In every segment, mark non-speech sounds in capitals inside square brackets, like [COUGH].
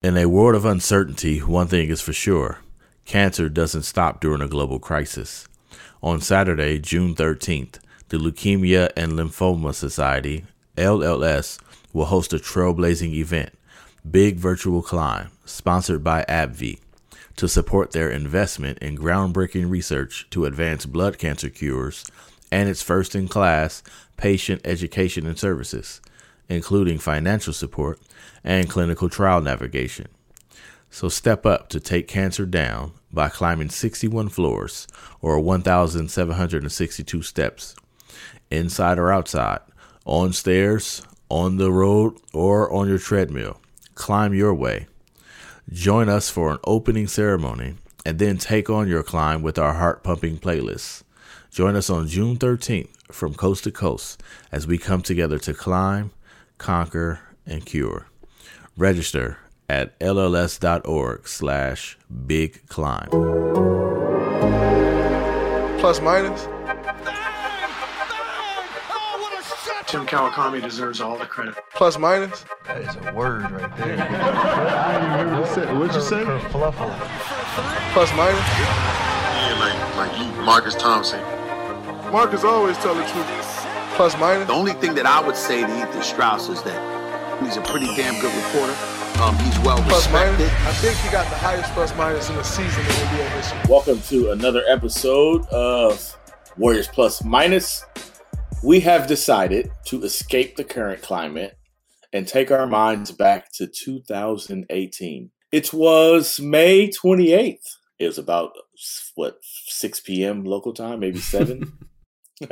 In a world of uncertainty, one thing is for sure cancer doesn't stop during a global crisis. On Saturday, June 13th, the Leukemia and Lymphoma Society, LLS, will host a trailblazing event, Big Virtual Climb, sponsored by AbbVie, to support their investment in groundbreaking research to advance blood cancer cures and its first in class patient education and services, including financial support and clinical trial navigation. So step up to take cancer down by climbing 61 floors or 1,762 steps, inside or outside, on stairs, on the road, or on your treadmill. Climb your way. Join us for an opening ceremony and then take on your climb with our heart pumping playlist. Join us on June 13th from coast to coast as we come together to climb, conquer, and cure. Register at lls.org slash big climb. Plus minus? Tim Kawakami deserves all the credit. Plus minus? That is a word right there. [LAUGHS] What'd you say? Fluffle. Plus minus? Yeah, like like you, Marcus Thompson. Marcus always tell the truth. Plus minus? The only thing that I would say to Ethan Strauss is that he's a pretty damn good reporter. Um, he's well Plus minus? respected. I think he got the highest plus minus in the season in NBA history. Welcome to another episode of Warriors Plus Minus. We have decided to escape the current climate and take our minds back to 2018. It was May 28th. It was about, what, 6 p.m. local time, maybe 7? [LAUGHS] [LAUGHS]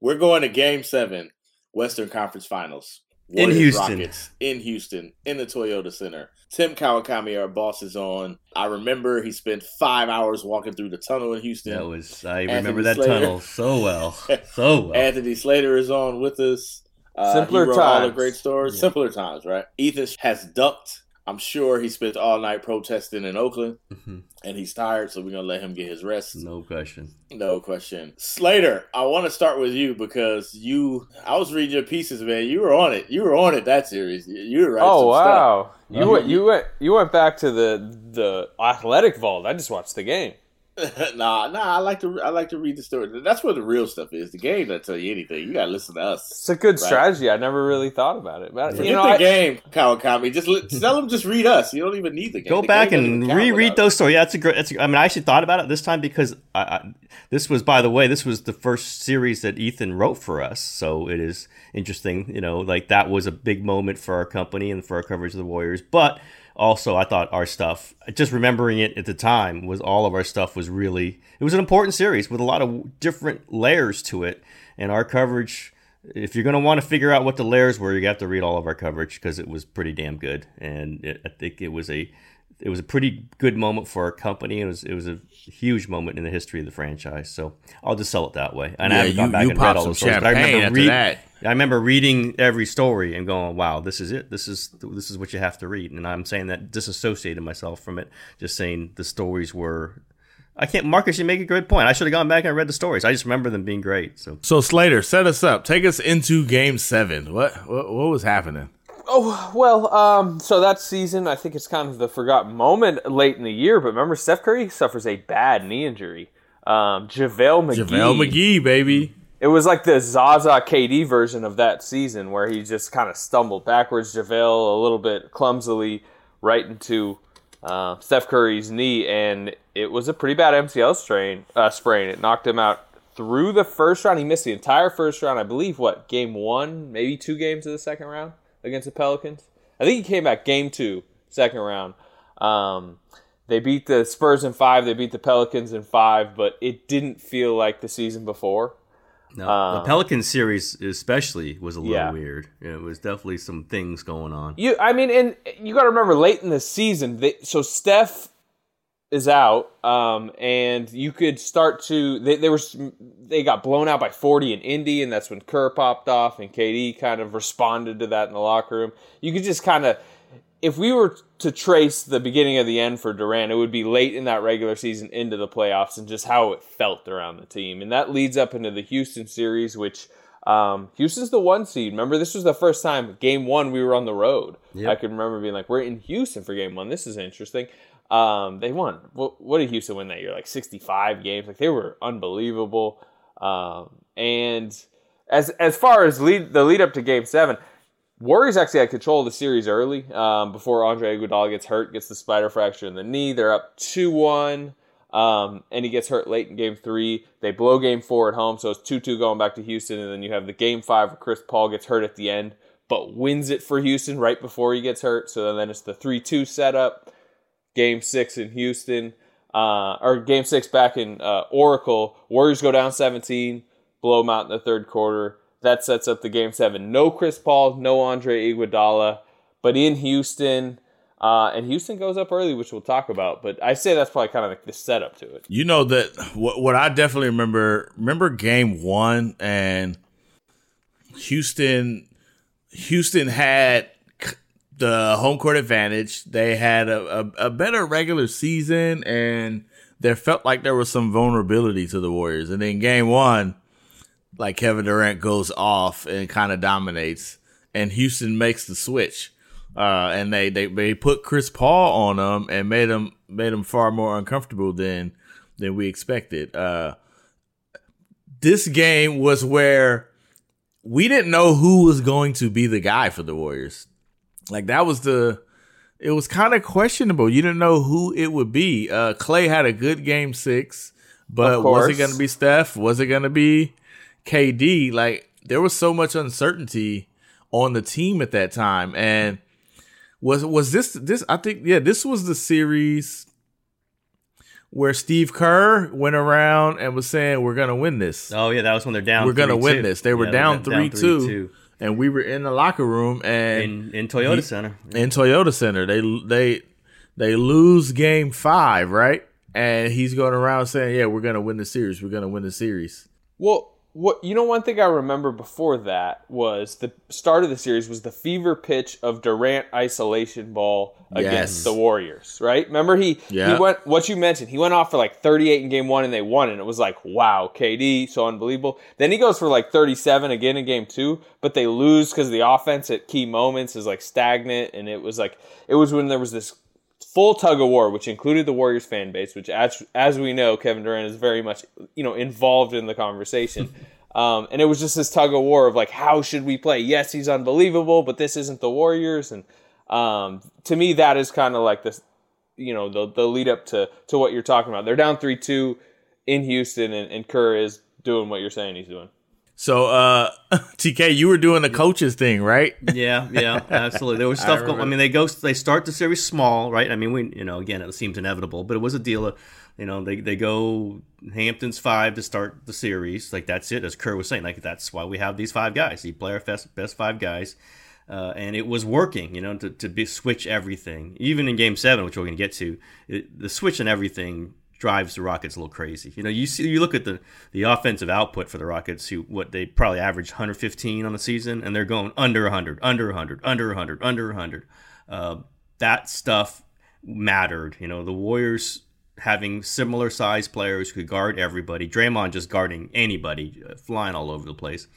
We're going to game seven, Western Conference Finals. In Houston. Rockets in Houston, in the Toyota Center. Tim Kawakami, our boss, is on. I remember he spent five hours walking through the tunnel in Houston. That was I Anthony remember that Slater. tunnel so well, [LAUGHS] so well. Anthony Slater is on with us. Uh, Simpler he wrote all the times. great stories. Yeah. Simpler times, right? Ethan has ducked. I'm sure he spent all night protesting in Oakland, Mhm. and he's tired, so we're gonna let him get his rest. No question. No question. Slater, I want to start with you because you. I was reading your pieces, man. You were on it. You were on it that series. You- You were right. Oh wow! You Uh-huh. went you went you went back to the the athletic vault. I just watched the game. [LAUGHS] nah, nah. I like to. I like to read the story. That's where the real stuff is. The game doesn't tell you anything. You gotta listen to us. It's a good Right. strategy. I never really thought about it, but Forget you know, the I, game, Kawakami. Just let, [LAUGHS] tell them just read us. You don't even need the game. Go The back game and reread those stories. Yeah, that's a great. That's a, I mean, I actually thought about it this time because I, I, this was, by the way, this was the first series that Ethan wrote for us. So it is interesting, you know, like that was a big moment for our company and for our coverage of the Warriors. But also, I thought our stuff, just remembering it at the time, was all of our stuff was really. It was an important series with a lot of different layers to it, and our coverage. If you're going to want to figure out what the layers were, you have to read all of our coverage because it was pretty damn good, and it, I think it was a it was a pretty good moment for our company. It was it was a huge moment in the history of the franchise. So I'll just sell it that way. And I haven't gone back you and read all the stories, but I remember after read- that. I remember reading every story and going, "Wow, this is it. This is this is what you have to read." And I'm saying that disassociated myself from it, just saying the stories were. I can't, Marcus. You make a great point. I should have gone back and read the stories. I just remember them being great. So So Slater, set us up. Take us into Game Seven. What what, what was happening? Oh well. Um, so that season, I think it's kind of the forgotten moment late in the year. But remember, Steph Curry suffers a bad knee injury. Um, JaVale McGee. JaVale McGee, baby. It was like the Zaza KD version of that season where he just kind of stumbled backwards. JaVale a little bit clumsily right into uh, Steph Curry's knee, and it was a pretty bad MCL strain uh, sprain. It knocked him out through the first round. He missed the entire first round, I believe. What game one, maybe two games of the second round against the Pelicans. I think he came back game two, second round. Um, they beat the Spurs in five. They beat the Pelicans in five, but it didn't feel like the season before. no, the Pelican series especially was a little Um, Yeah. weird. It was definitely some things going on. You, I mean, and you got to remember late in the season, they, so Steph is out, um, and you could start to they, they were they got blown out by forty in Indy, and that's when Kerr popped off, and KD kind of responded to that in the locker room. You could just kind of, if we were to trace the beginning of the end for Durant, it would be late in that regular season into the playoffs, and just how it felt around the team, and that leads up into the Houston series, which Um, Houston's the one seed. Remember, this was the first time game one we were on the road. Yep. I can remember being like, "We're in Houston for game one. This is interesting." Um, they won. What, what did Houston win that year? Like sixty-five games. Like they were unbelievable. Um, and as as far as lead the lead up to game seven, Warriors actually had control of the series early um, before Andre Iguodala gets hurt, gets the spider fracture in the knee. They're up two one. Um, and he gets hurt late in game three. They blow game four at home, so it's 2 2 going back to Houston. And then you have the game five where Chris Paul gets hurt at the end, but wins it for Houston right before he gets hurt. So then it's the 3 2 setup. Game six in Houston, uh, or game six back in uh, Oracle. Warriors go down 17, blow them out in the third quarter. That sets up the game seven. No Chris Paul, no Andre Iguodala, but in Houston. Uh, and Houston goes up early, which we'll talk about. But I say that's probably kind of like the setup to it. You know that what what I definitely remember remember game one and Houston Houston had the home court advantage. They had a, a, a better regular season and there felt like there was some vulnerability to the Warriors. And then game one, like Kevin Durant goes off and kind of dominates and Houston makes the switch. Uh, and they, they, they put Chris Paul on them and made him made him far more uncomfortable than than we expected. Uh, this game was where we didn't know who was going to be the guy for the Warriors. Like that was the it was kind of questionable. You didn't know who it would be. Uh, Klay had a good game six, but was it going to be Steph? Was it going to be KD? Like there was so much uncertainty on the team at that time, and was was this this? I think yeah, this was the series where Steve Kerr went around and was saying we're going to win this. Oh yeah, that was when they're down. we're going to 3-2. win this. They were Yeah, down three two, and we were in the locker room and in in Toyota He- Center. in Toyota Center. They they they lose game five, right? And he's going around saying, "Yeah, we're going to win the series. We're going to win the series." Well, what you know, one thing I remember before that was the start of the series was the fever pitch of Durant isolation ball against Yes. the Warriors. Right? Remember he Yeah. he went what you mentioned. He went off for like 38 in game one and they won, and it was like wow, KD so unbelievable. Then he goes for like 37 again in game two, but they lose because the offense at key moments is like stagnant, and it was like it was when there was this full tug of war, which included the Warriors fan base, which as as we know, Kevin Durant is very much you know involved in the conversation. [LAUGHS] um, and it was just this tug of war of like, how should we play? Yes, he's unbelievable, but this isn't the Warriors. And um, to me, that is kind of like this, you know, the the lead up to to what you're talking about. They're down three two in Houston, and, and Kerr is doing what you're saying he's doing. So, uh, [LAUGHS] TK, you were doing the coaches thing, right? Yeah, yeah, absolutely. There was [LAUGHS] stuff. going. I mean, they go. They start the series small, right? I mean, we, you know, again, it seems inevitable, but it was a deal. Of, you know, they they go Hamptons five to start the series. Like that's it, as Kerr was saying. Like that's why we have these five guys. You play our best best five guys. Uh, and it was working, you know, to, to be switch everything. Even in Game Seven, which we're going to get to, it, the switch and everything drives the Rockets a little crazy. You know, you see, you look at the the offensive output for the Rockets, who what they probably average 115 on the season, and they're going under 100, under 100, under 100, under 100. Uh, that stuff mattered. You know, the Warriors having similar size players who could guard everybody. Draymond just guarding anybody, uh, flying all over the place,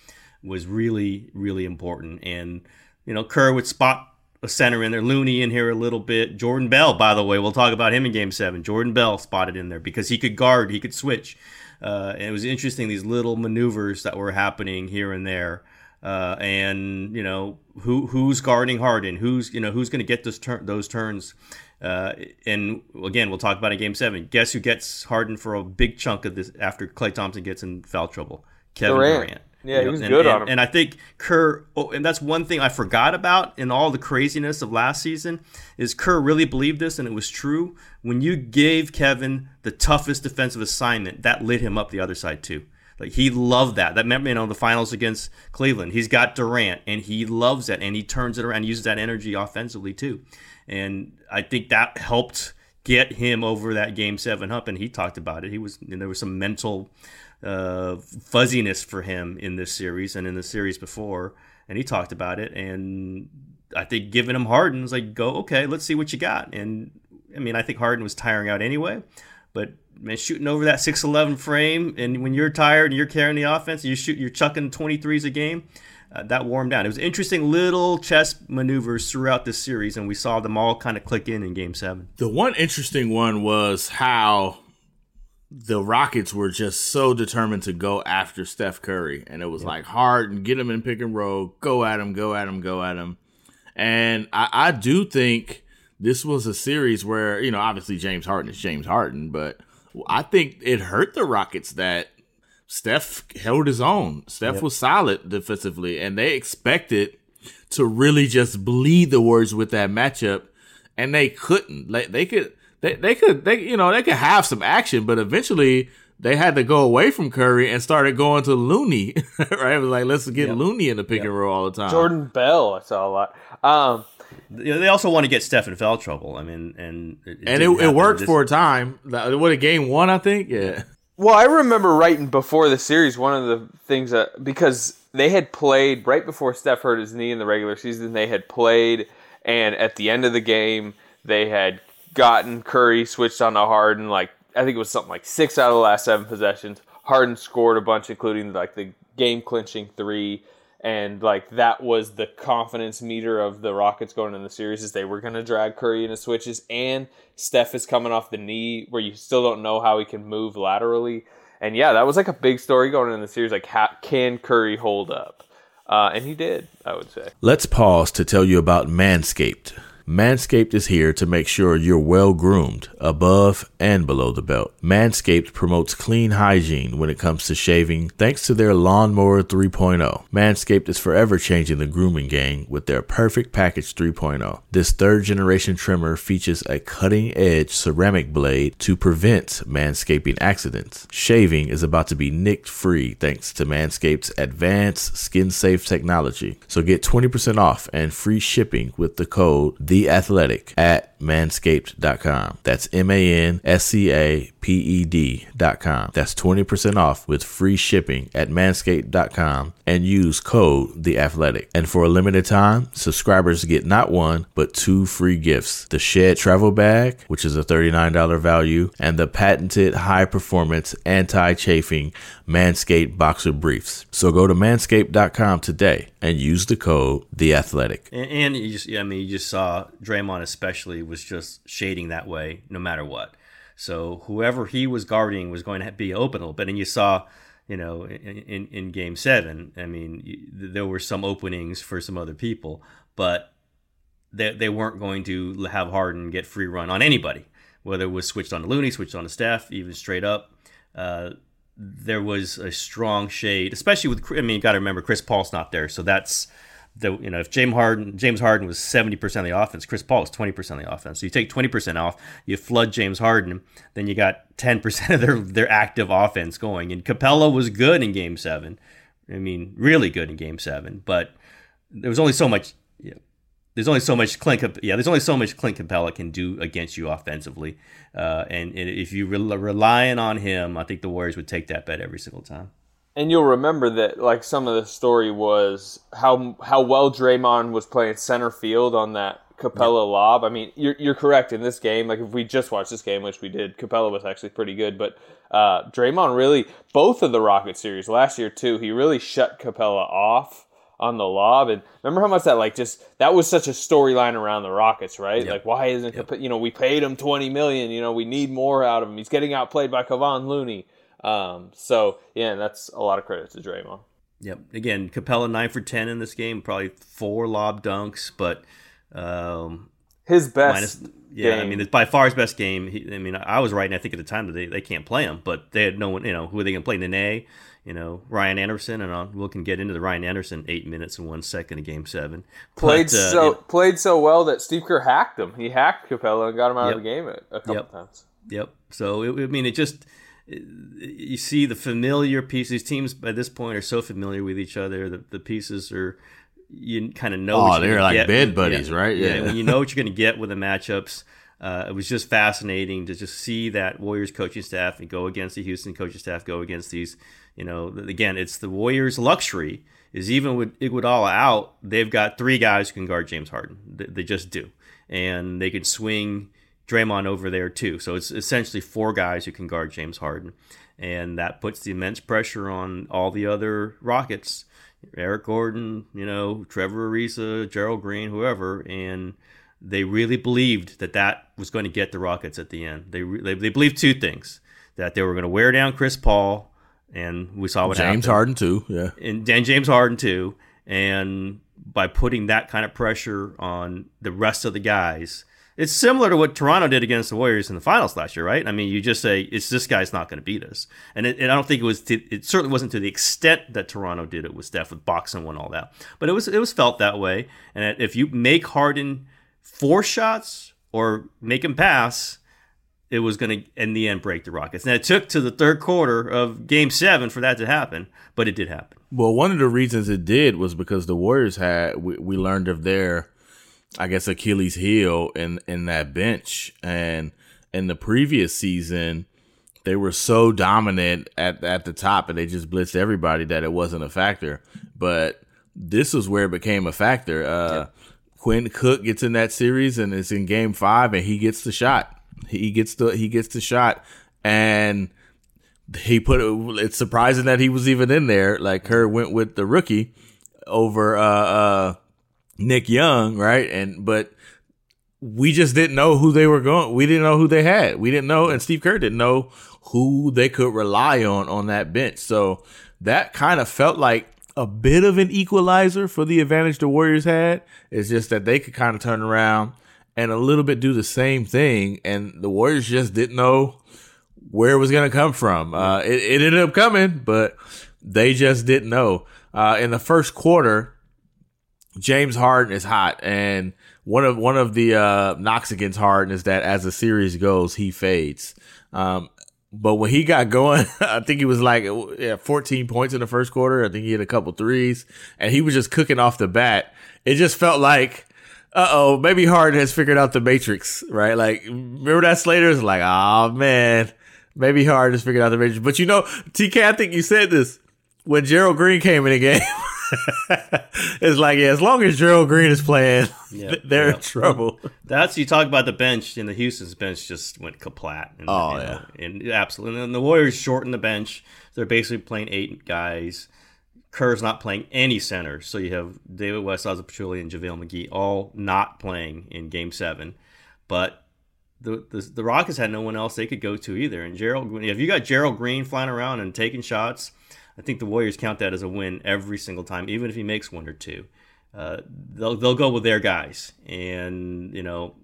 was really really important. And you know, Kerr would spot a center in there, Looney in here a little bit. Jordan Bell, by the way, we'll talk about him in Game Seven. Jordan Bell spotted in there because he could guard, he could switch. Uh, and it was interesting these little maneuvers that were happening here and there. Uh, and you know who who's guarding Harden, who's you know who's going to get those turn those turns. Uh, and again, we'll talk about in Game Seven. Guess who gets Harden for a big chunk of this after Klay Thompson gets in foul trouble? Kevin Durant. Durant. Yeah, You he was and- good and- on him. And I think Kerr, oh, and that's one thing I forgot about in all the craziness of last season, is Kerr really believed this, and it was true. When you gave Kevin the toughest defensive assignment, that lit him up the other side too. Like he loved that. That meant you know the finals against Cleveland. He's got Durant, and he loves that, and he turns it around, uses that energy offensively too. And I think that helped get him over that game seven hump. And he talked about it. He was and there was some mental uh, fuzziness for him in this series and in the series before, and he talked about it. And I think giving him Harden was like, go okay, let's see what you got. And I mean, I think Harden was tiring out anyway, But man, shooting over that 6'11 frame, and when you're tired and you're carrying the offense, you shoot, you're chucking 23s a game. Uh, that him down. It was interesting little chess maneuvers throughout this series, and we saw them all kind of click in in Game Seven. The one interesting one was how the Rockets were just so determined to go after Steph Curry, and it was like hard and get him in pick and roll, go at him, go at him, go at him. And I, I do think this was a series where you know obviously James Harden is James Harden, but I think it hurt the Rockets that Steph held his own. Steph was solid defensively, and they expected to really just bleed the Warriors with that matchup, and they couldn't. Like they could, they they could, they you know they could have some action, but eventually they had to go away from Curry and started going to Looney. [LAUGHS] right, it was like let's get Looney in the pick and roll all the time. Jordan Bell, I saw a lot. Um, they also want to get Steph in foul trouble. I mean, and it, and it, it worked this- for a time. That- What a game one, I think. Yeah. Well, I remember writing before the series one of the things that because they had played right before Steph hurt his knee in the regular season, they had played, and at the end of the game, they had gotten Curry switched on to Harden. Like I think it was something like six out of the last seven possessions. Harden scored a bunch, including like the game clinching three. And like that was the confidence meter of the Rockets going in the series is they were going to drag Curry into switches, and Steph is coming off the knee where you still don't know how he can move laterally. And yeah, that was like a big story going in the series. Like, how, can Curry hold up? Uh, and he did, I would say. Let's pause to tell you about Manscaped. Manscaped is here to make sure you're well groomed, above and below the belt. Manscaped promotes clean hygiene when it comes to shaving thanks to their Lawnmower 3.0. Manscaped is forever changing the grooming game with their Perfect Package 3.0. This third generation trimmer features a cutting edge ceramic blade to prevent manscaping accidents. Shaving is about to be nicked free thanks to Manscaped's advanced skin safe technology. So get 20% off and free shipping with the code The Athletic at manscaped.com. That's M A N S C A P E D.com. That's 20% off with free shipping at manscaped.com and use code The Athletic. And for a limited time, subscribers get not one, but two free gifts the Shed Travel Bag, which is a $39 value, and the patented high performance anti chafing Manscaped Boxer Briefs. So go to manscaped.com today and use the code The Athletic. And, and you just, I mean, you just saw Draymond especially was just shading that way no matter what. So whoever he was guarding was going to be open a little bit. And you saw, you know, in, in, in game seven, I mean, there were some openings for some other people, but they, they weren't going to have Harden get free run on anybody, whether it was switched on to Looney, switched on to Steph, even straight up. Uh, there was a strong shade, especially with. I mean, you got to remember Chris Paul's not there, so that's the you know if James Harden James Harden was seventy percent of the offense, Chris Paul was twenty percent of the offense. So you take twenty percent off, you flood James Harden, then you got ten percent of their their active offense going. And Capela was good in Game Seven. I mean, really good in Game Seven, but there was only so much. You know, there's only so much Clint. Yeah, there's only so much Clint Capela can do against you offensively, uh, and, and if you rel relying on him, I think the Warriors would take that bet every single time. And you'll remember that, like some of the story was how how well Draymond was playing center field on that Capela lob. I mean, you're you're correct in this game. Like if we just watched this game, which we did, Capela was actually pretty good. But uh, Draymond really, both of the Rocket series last year too, he really shut Capela off on the lob. And remember how much that like just that was such a storyline around the Rockets, right? Like why isn't Capa- you know we paid him twenty million? You know we need more out of him. He's getting outplayed by Kevon Looney. Um, so yeah, that's a lot of credit to Draymond. Yep. Again, Capela nine for ten in this game, probably four lob dunks, but um, His best. minus. Yeah, I mean, it's by far his best game. He, I mean, I was writing. I think at the time that they, they can't play him, but they had no one. You know, who are they going to play? Nene, you know, Ryan Anderson, and uh, we can get into the Ryan Anderson eight minutes and one second in Game Seven. played But, uh, so yeah, played so well that Steve Kerr hacked him. He hacked Capela and got him out Yep. of the game a, a couple Yep. times. Yep. So it, I mean, it just you see the familiar pieces. These teams by this point are so familiar with each other. The, the pieces are you kind of know. Oh, they're like get. bed buddies, right? Yeah. Yeah. You know what you're going to get with the matchups. Uh, it was just fascinating to just see that Warriors coaching staff and go against the Houston coaching staff, go against these. You know, again, it's the Warriors' luxury is even with Iguodala out, they've got three guys who can guard James Harden. They, they just do, and they can swing Draymond over there too. So it's essentially four guys who can guard James Harden, and that puts the immense pressure on all the other Rockets, Eric Gordon, you know, Trevor Ariza, Gerald Green, whoever, and they really believed that that was going to get the Rockets at the end. They they, they believed two things: that they were going to wear down Chris Paul, and we saw what James happened. Harden too. Yeah. and, and James Harden too, and by putting that kind of pressure on the rest of the guys. It's similar to what Toronto did against the Warriors in the finals last year, right? I mean, you just say it's this guy's not going to beat us, and, it, and I don't think it was. To, it certainly wasn't to the extent that Toronto did it with Steph with boxing one all that, but it was it was felt that way. And if you make Harden four shots or make him pass, it was going to in the end break the Rockets. Now it took to the third quarter of Game Seven for that to happen, but it did happen. Well, one of the reasons it did was because the Warriors had we, we learned of their, I guess, Achilles heel in in that bench, and in the previous season, they were so dominant at at the top, and they just blitzed everybody that it wasn't a factor. But this is where it became a factor. Uh, Quinn Cook gets in that series, and it's in Game Five, and he gets the shot. He gets the he gets the shot, and he put it, it's surprising that he was even in there. Like Kerr went with the rookie over uh, uh, Nick Young, right? And but we just didn't know who they were going. We didn't know who they had. We didn't know, and Steve Kerr didn't know who they could rely on on that bench. So that kind of felt like a bit of an equalizer for the advantage the Warriors had. It's just that they could kind of turn around and a little bit do the same thing, and the Warriors just didn't know where it was going to come from. Uh, it, it ended up coming, but they just didn't know. Uh, in the first quarter, James Harden is hot, and one of one of the uh, knocks against Harden is that as the series goes, he fades. Um, but when he got going, [LAUGHS] I think he was like yeah, 14 points in the first quarter. I think he had a couple threes, and he was just cooking off the bat. It just felt like uh oh, maybe Harden has figured out the matrix, right? Like, remember that Slater's like, oh man, maybe Harden has figured out the matrix. But you know, TK, I think you said this when Gerald Green came in the game. [LAUGHS] [LAUGHS] it's like, yeah, as long as Gerald Green is playing, Yeah, [LAUGHS] they're yeah. in trouble. That's you talk about the bench, and the Houston's bench just went kaplat. And, Oh, you know, and absolutely. And the Warriors shortened the bench. They're basically playing eight guys. Kerr's not playing any centers, so you have David West, Ozzy Pachulia, and JaVale McGee all not playing in Game Seven. But the, the the Rockets had no one else they could go to either. And Gerald, if you got Gerald Green flying around and taking shots, I think the Warriors count that as a win every single time, even if he makes one or two. Uh, they'll they'll go with their guys, and you know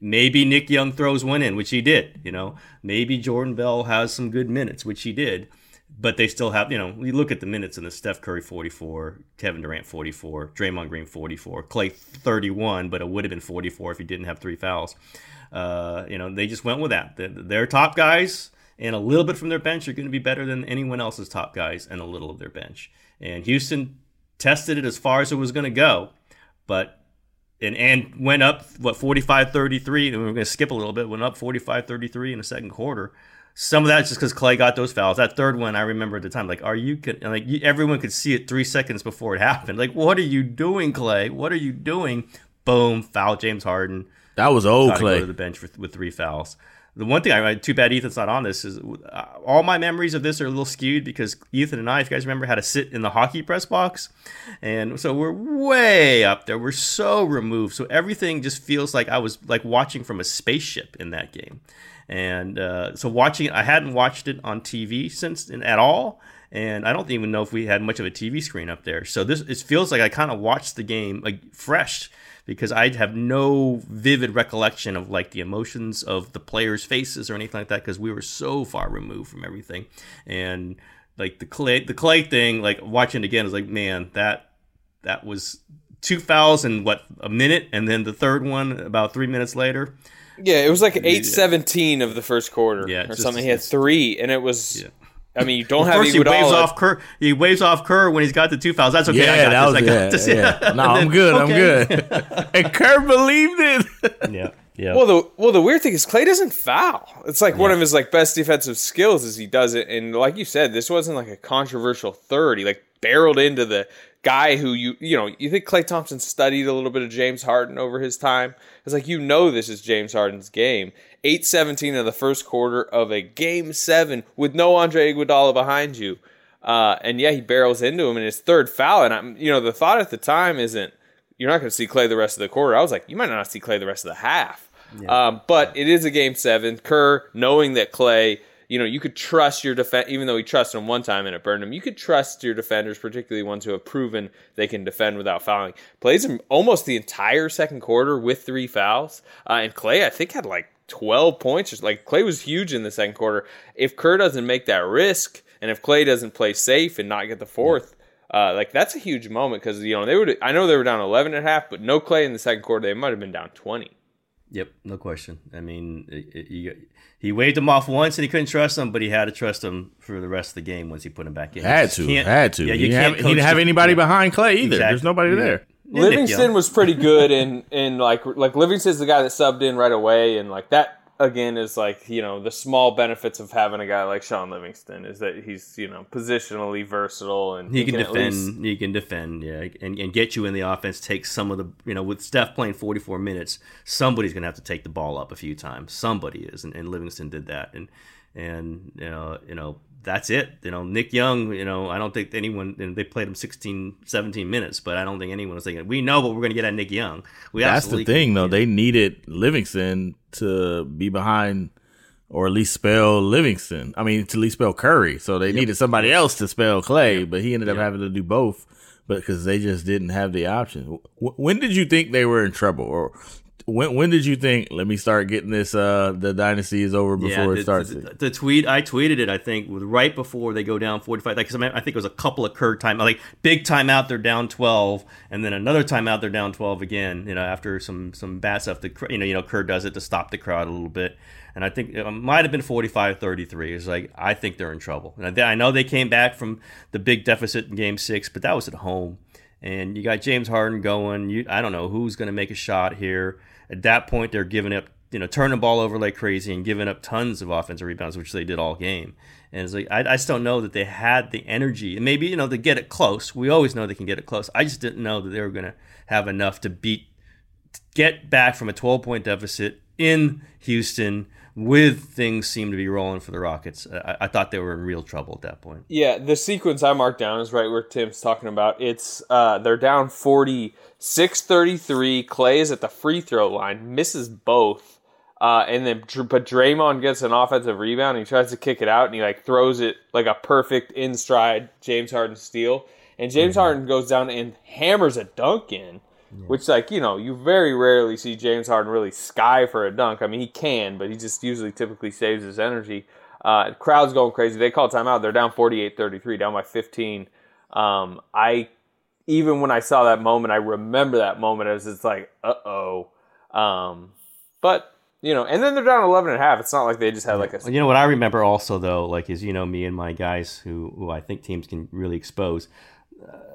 maybe Nick Young throws one in, which he did. You know maybe Jordan Bell has some good minutes, which he did. But they still have, you know, you look at the minutes in the Steph Curry 44, Kevin Durant 44, Draymond Green 44, Klay 31, but it would have been 44 if he didn't have three fouls. Uh, you know, they just went with that. The- Their top guys and a little bit from their bench are going to be better than anyone else's top guys and a little of their bench. And Houston tested it as far as it was going to go, but and and went up what 45-33 and we're going to skip a little bit went up 45-33 in the second quarter some of that's just because clay got those fouls that third one i remember at the time like are you like you, everyone could see it three seconds before it happened like what are you doing clay what are you doing boom foul james harden That was old Klay. to the bench with, with three fouls. The one thing I too bad Ethan's not on this is uh, all my memories of this are a little skewed because Ethan and I, if you guys remember, had to sit in the hockey press box, and so we're way up there. We're so removed, so everything just feels like I was like watching from a spaceship in that game. And uh, so watching, I hadn't watched it on TV since at all, and I don't even know if we had much of a TV screen up there. So this it feels like I kind of watched the game like fresh because I have no vivid recollection of like the emotions of the players' faces or anything like that because we were so far removed from everything. And like the clay, the clay thing, like watching it again is like, man, that that was two fouls in what a minute, and then the third one about three minutes later. Yeah, it was like eight seventeen of the first quarter Yeah, or just- something. He had three, and it was. Yeah. I mean, you don't Of have course, he waves off Kerr. He waves off Kerr when he's got the two fouls. That's okay. yeah, I got that this. was I got yeah, this. yeah. [LAUGHS] No, And I'm then, good. I'm okay. good. [LAUGHS] and Kerr believed it. [LAUGHS] yeah, yeah. Well, the well, the weird thing is Klay doesn't foul. It's like one of his like best defensive skills is he does it, and like you said, this wasn't like a controversial third. He like barreled into the guy who you you know you think Klay Thompson studied a little bit of James Harden over his time. It's like you know this is James Harden's game. 8-17 in the first quarter of a game seven with no Andre Iguodala behind you. Uh, and yeah, he barrels into him in his third foul. And I'm, you know, the thought at the time isn't you're not going to see Klay the rest of the quarter. I was like, you might not see Klay the rest of the half. Yeah. Um, but it is a game seven. Kerr, knowing that Klay, you know, you could trust your defense, even though he trusted him one time and it burned him. You could trust your defenders, particularly ones who have proven they can defend without fouling. Plays him almost the entire second quarter with three fouls. Uh, and Klay, I think, had like 12 points. Like Klay was huge in the second quarter. If Kerr doesn't make that risk, and if Klay doesn't play safe and not get the fourth, uh, like that's a huge moment because you know they would. I know they were down 11 and a half, but no Klay in the second quarter. They might have been down 20. Yep, no question. I mean, he, he waved him off once and he couldn't trust him, but he had to trust him for the rest of the game once he put him back in. Had to, had to. Yeah, you he, can't have, he didn't have anybody yeah. behind Klay either. Exactly. There's nobody yeah. there. Livingston was pretty good, and and like like Livingston's the guy that subbed in right away, and like that again is like you know the small benefits of having a guy like Shaun Livingston is that he's you know positionally versatile and he, he can, can, defend. Least... He can defend, yeah, and, and get you in the offense. Take some of the you know with Steph playing forty four minutes, somebody's gonna have to take the ball up a few times. Somebody is, and, and Livingston did that, and and you know you know that's it. You know, Nick Young, you know, I don't think anyone, and they played him 16, 17 minutes, but I don't think anyone was thinking, we know what we're going to get at Nick Young. We That's the thing, though. They needed Livingston to be behind or at least spell Livingston. I mean, to at least spell Curry. So they yep. needed somebody else to spell Klay, yep. but he ended up yep. having to do both. But because they just didn't have the option. When did you think they were in trouble, or when when did you think let me start getting this uh the dynasty is over before yeah, the, it starts the, the, the, tweet i tweeted it i think right before they go down 45 like i think it was a couple of Kerr time like big timeout they're down 12 and then another timeout they're down 12 again you know after some some bad stuff the you know you know Kerr does it to stop the crowd a little bit and i think it might have been 45 33 it's like i think they're in trouble and I, I know they came back from the big deficit in game six but that was at home and you got James Harden going. You, I don't know who's going to make a shot here. At that point, they're giving up, you know, turning the ball over like crazy and giving up tons of offensive rebounds, which they did all game. And it's like I, I just don't know that they had the energy, and maybe you know to get it close. We always know they can get it close. I just didn't know that they were going to have enough to beat, get back from a 12 point deficit in Houston with things seem to be rolling for the Rockets. I, I, thought they were in real trouble at that point. Yeah, the sequence I marked down is right where Tim's talking about. It's uh, they're down 46 33. Klay is at the free throw line, misses both. Uh, and then, but Draymond gets an offensive rebound. he tries to kick it out, and he like throws it like a perfect in stride James Harden steal. And James mm-hmm. Harden goes down and hammers a dunk in. Yeah. Which, like, you know, you very rarely see James Harden really sky for a dunk. I mean, he can, but he just usually typically saves his energy. Uh, crowd's going crazy. They call timeout. They're down 48 33, down by 15. Um, I, even when I saw that moment, I remember that moment as it's like, uh oh. Um, but, you know, and then they're down 11 and a half. It's not like they just had like a. You know what I remember also, though, like, is, you know, me and my guys who, who I think teams can really expose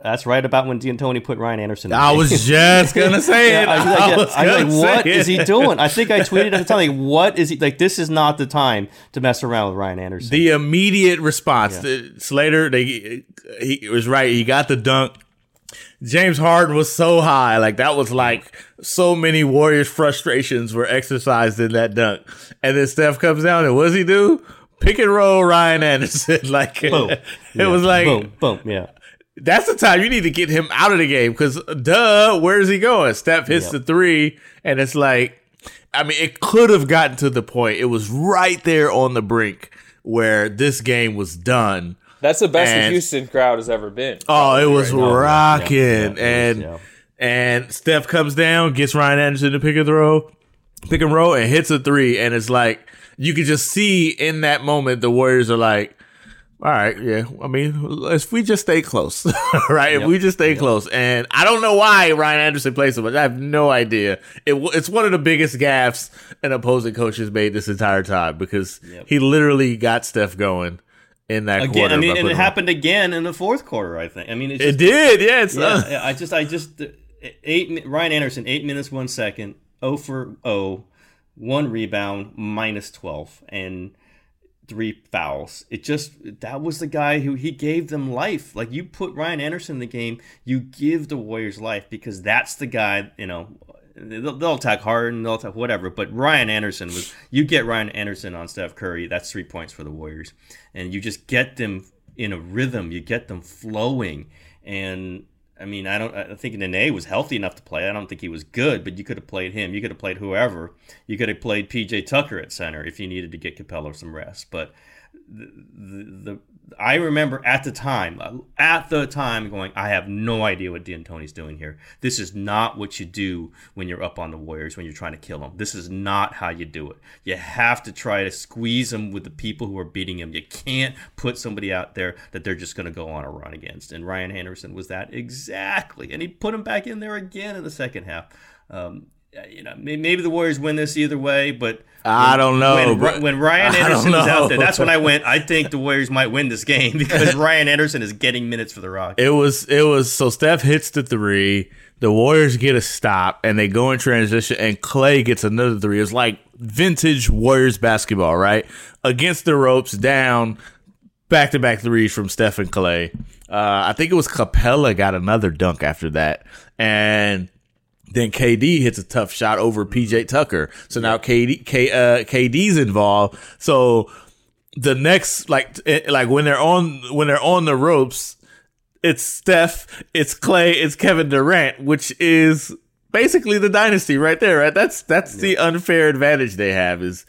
that's right about when D'Antoni put Ryan Anderson. I was just gonna [LAUGHS] say yeah, it. I was like, [LAUGHS] I was I was like what is he doing? I think I [LAUGHS] tweeted at the time, like, what is he like? This is not the time to mess around with Ryan Anderson. The immediate response, yeah. Slater, they he was right. He got the dunk. James Harden was so high, like that was like so many Warriors frustrations were exercised in that dunk. And then Steph comes down and what does he do? Pick and roll Ryan Anderson. [LAUGHS] like boom. it yeah. was like boom, boom, yeah. That's the time you need to get him out of the game because, duh, where is he going? Steph hits yep. the three, and it's like, I mean, it could have gotten to the point. It was right there on the brink where this game was done. That's the best and, the Houston crowd has ever been. Oh, it was oh, right rocking, yeah, yeah, and was, and Steph comes down, gets Ryan Anderson to pick and throw, pick and roll, and hits a three, and it's like you can just see in that moment the Warriors are like, all right, yeah. I mean, if we just stay close, [LAUGHS] right? Yep. If we just stay yep. close, and I don't know why Ryan Anderson plays so much. I have no idea. It, it's one of the biggest gaffes an opposing coach has made this entire time because yep. he literally got Steph going in that again, quarter. I mean, and it happened again in the fourth quarter. I think. I mean, just, it did. Yeah, it's yeah. I just, I just eight. Ryan Anderson, eight minutes, one second, oh for oh, one rebound, minus twelve, and three fouls. It just that was the guy who he gave them life. Like you put Ryan Anderson in the game, you give the Warriors life because that's the guy. You know, they'll, they'll attack Harden, they'll attack whatever. But Ryan Anderson was you get Ryan Anderson on Steph Curry, that's three points for the Warriors, and you just get them in a rhythm. You get them flowing, and I mean, I don't. I think Nene was healthy enough to play. I don't think he was good, but you could have played him. You could have played whoever. You could have played PJ Tucker at center if you needed to get Capela some rest. But the, the, the I remember at the time, at the time, going, I have no idea what D'Antoni's doing here. This is not what you do when you're up on the Warriors when you're trying to kill them. This is not how you do it. You have to try to squeeze them with the people who are beating them. You can't put somebody out there that they're just going to go on a run against. And Ryan Anderson was that exactly, and he put him back in there again in the second half. Um, you know, maybe the Warriors win this either way, but I don't know. When, when Ryan [LAUGHS] Anderson was out there, that's when I went. I think the Warriors might win this game [LAUGHS] because [LAUGHS] Ryan Anderson is getting minutes for the Rockets. It was it was so Steph hits the three, the Warriors get a stop, and they go in transition, and Klay gets another three. It's like vintage Warriors basketball, right? Against the ropes, down, back to back threes from Steph and Klay. Uh, I think it was Capela got another dunk after that, and then KD hits a tough shot over PJ Tucker. So now KD K, uh, KD's involved. So the next like eh, like when they're on when they're on the ropes, it's Steph, it's Klay, it's Kevin Durant, which is basically the dynasty right there. Right? That's that's yeah. the unfair advantage they have is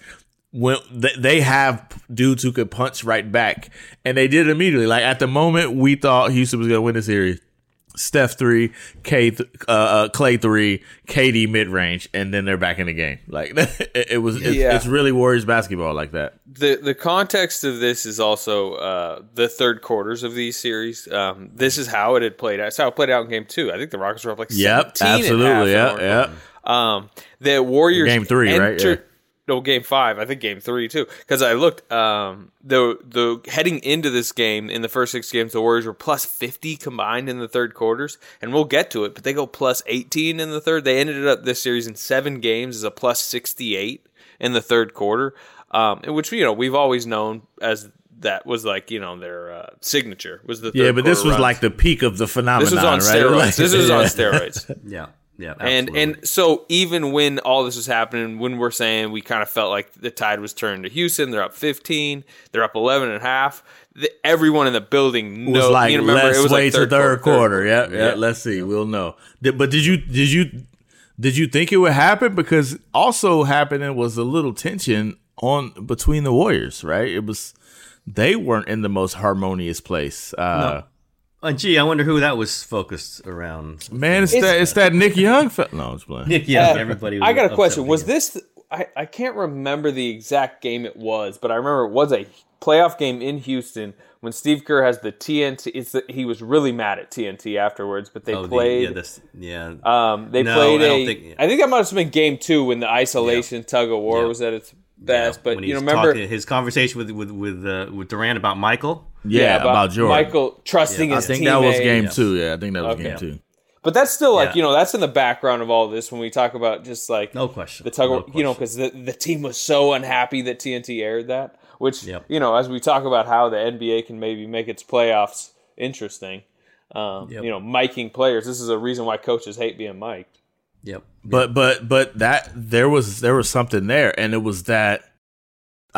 when they have dudes who could punch right back, and they did immediately. Like at the moment, we thought Houston was going to win the series. Steph three, K th- uh, uh, Klay three, KD mid range, and then they're back in the game. Like [LAUGHS] it, it was, it's, yeah. it's, really Warriors basketball like that. The the context of this is also uh, the third quarters of these series. Um, this is how it had played out. It's how it played out in game two. I think the Rockets were up like yep, absolutely, yeah, yeah. Um, the Warriors game three, right? Yeah no game five. I think game three too. Because I looked um, the the heading into this game in the first six games, the Warriors were plus fifty combined in the third quarters, and we'll get to it. But they go plus eighteen in the third. They ended up this series in seven games as a plus sixty eight in the third quarter, um, which you know we've always known as that was like you know their uh, signature was the yeah, but this was like the peak of the phenomenon. This was on right? [LAUGHS] steroids. this was on steroids. yeah. Yeah, absolutely. and and so even when all this was happening, when we're saying we kind of felt like the tide was turned to Houston, they're up 15, they're up 11 and a half. The, everyone in the building knows. Was like, you remember, let's it was wait like third, third quarter. quarter. Yeah, yeah, yeah, Let's see. We'll know. Did, but did you did you did you think it would happen? Because also happening was a little tension on between the Warriors. Right. It was they weren't in the most harmonious place. Uh, no uh, gee, I wonder who that was focused around. Man, it's, it's that it's that Nick Young. Fe- no, it's playing. Nick Young. Uh, everybody. I got a question. Was this? I I can't remember the exact game it was, but I remember it was a playoff game in Houston when Steve Kerr has the TNT. It's the, he was really mad at TNT afterwards, but they oh, played. The, yeah, this, yeah. Um, they no, played a. I think, yeah. I think that must have been game two when the isolation yeah. tug of war yeah. was at its best. Yeah, but you know, remember talking, his conversation with with with uh, with Durant about Michael. Yeah, yeah about, about Jordan. Michael trusting yeah, his I think that was game two. Yeah, I think that was okay. game two. But that's still like you know that's in the background of all this when we talk about just like no question the tug no you know because the the team was so unhappy that TNT aired that which yep. you know as we talk about how the NBA can maybe make its playoffs interesting. Um, yep. You know, miking players. This is a reason why coaches hate being mic'd. Yep. But but but that there was there was something there, and it was that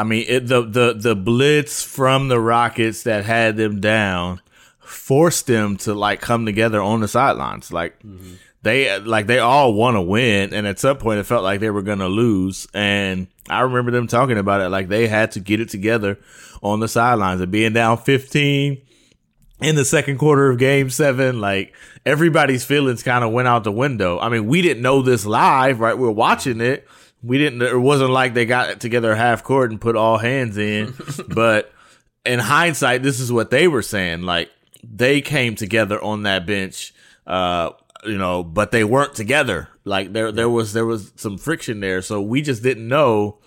I mean, it, the the the blitz from the Rockets that had them down forced them to like come together on the sidelines. Like mm-hmm. they like they all want to win, and at some point it felt like they were gonna lose. And I remember them talking about it like they had to get it together on the sidelines and being down fifteen in the second quarter of game seven, like everybody's feelings kind of went out the window. I mean, we didn't know this live, right? We are watching it we didn't. It wasn't like they got together half court and put all hands in. [LAUGHS] but in hindsight, this is what they were saying. Like they came together on that bench, uh, you know, but they weren't together. Like there, there was there was some friction there. So we just didn't know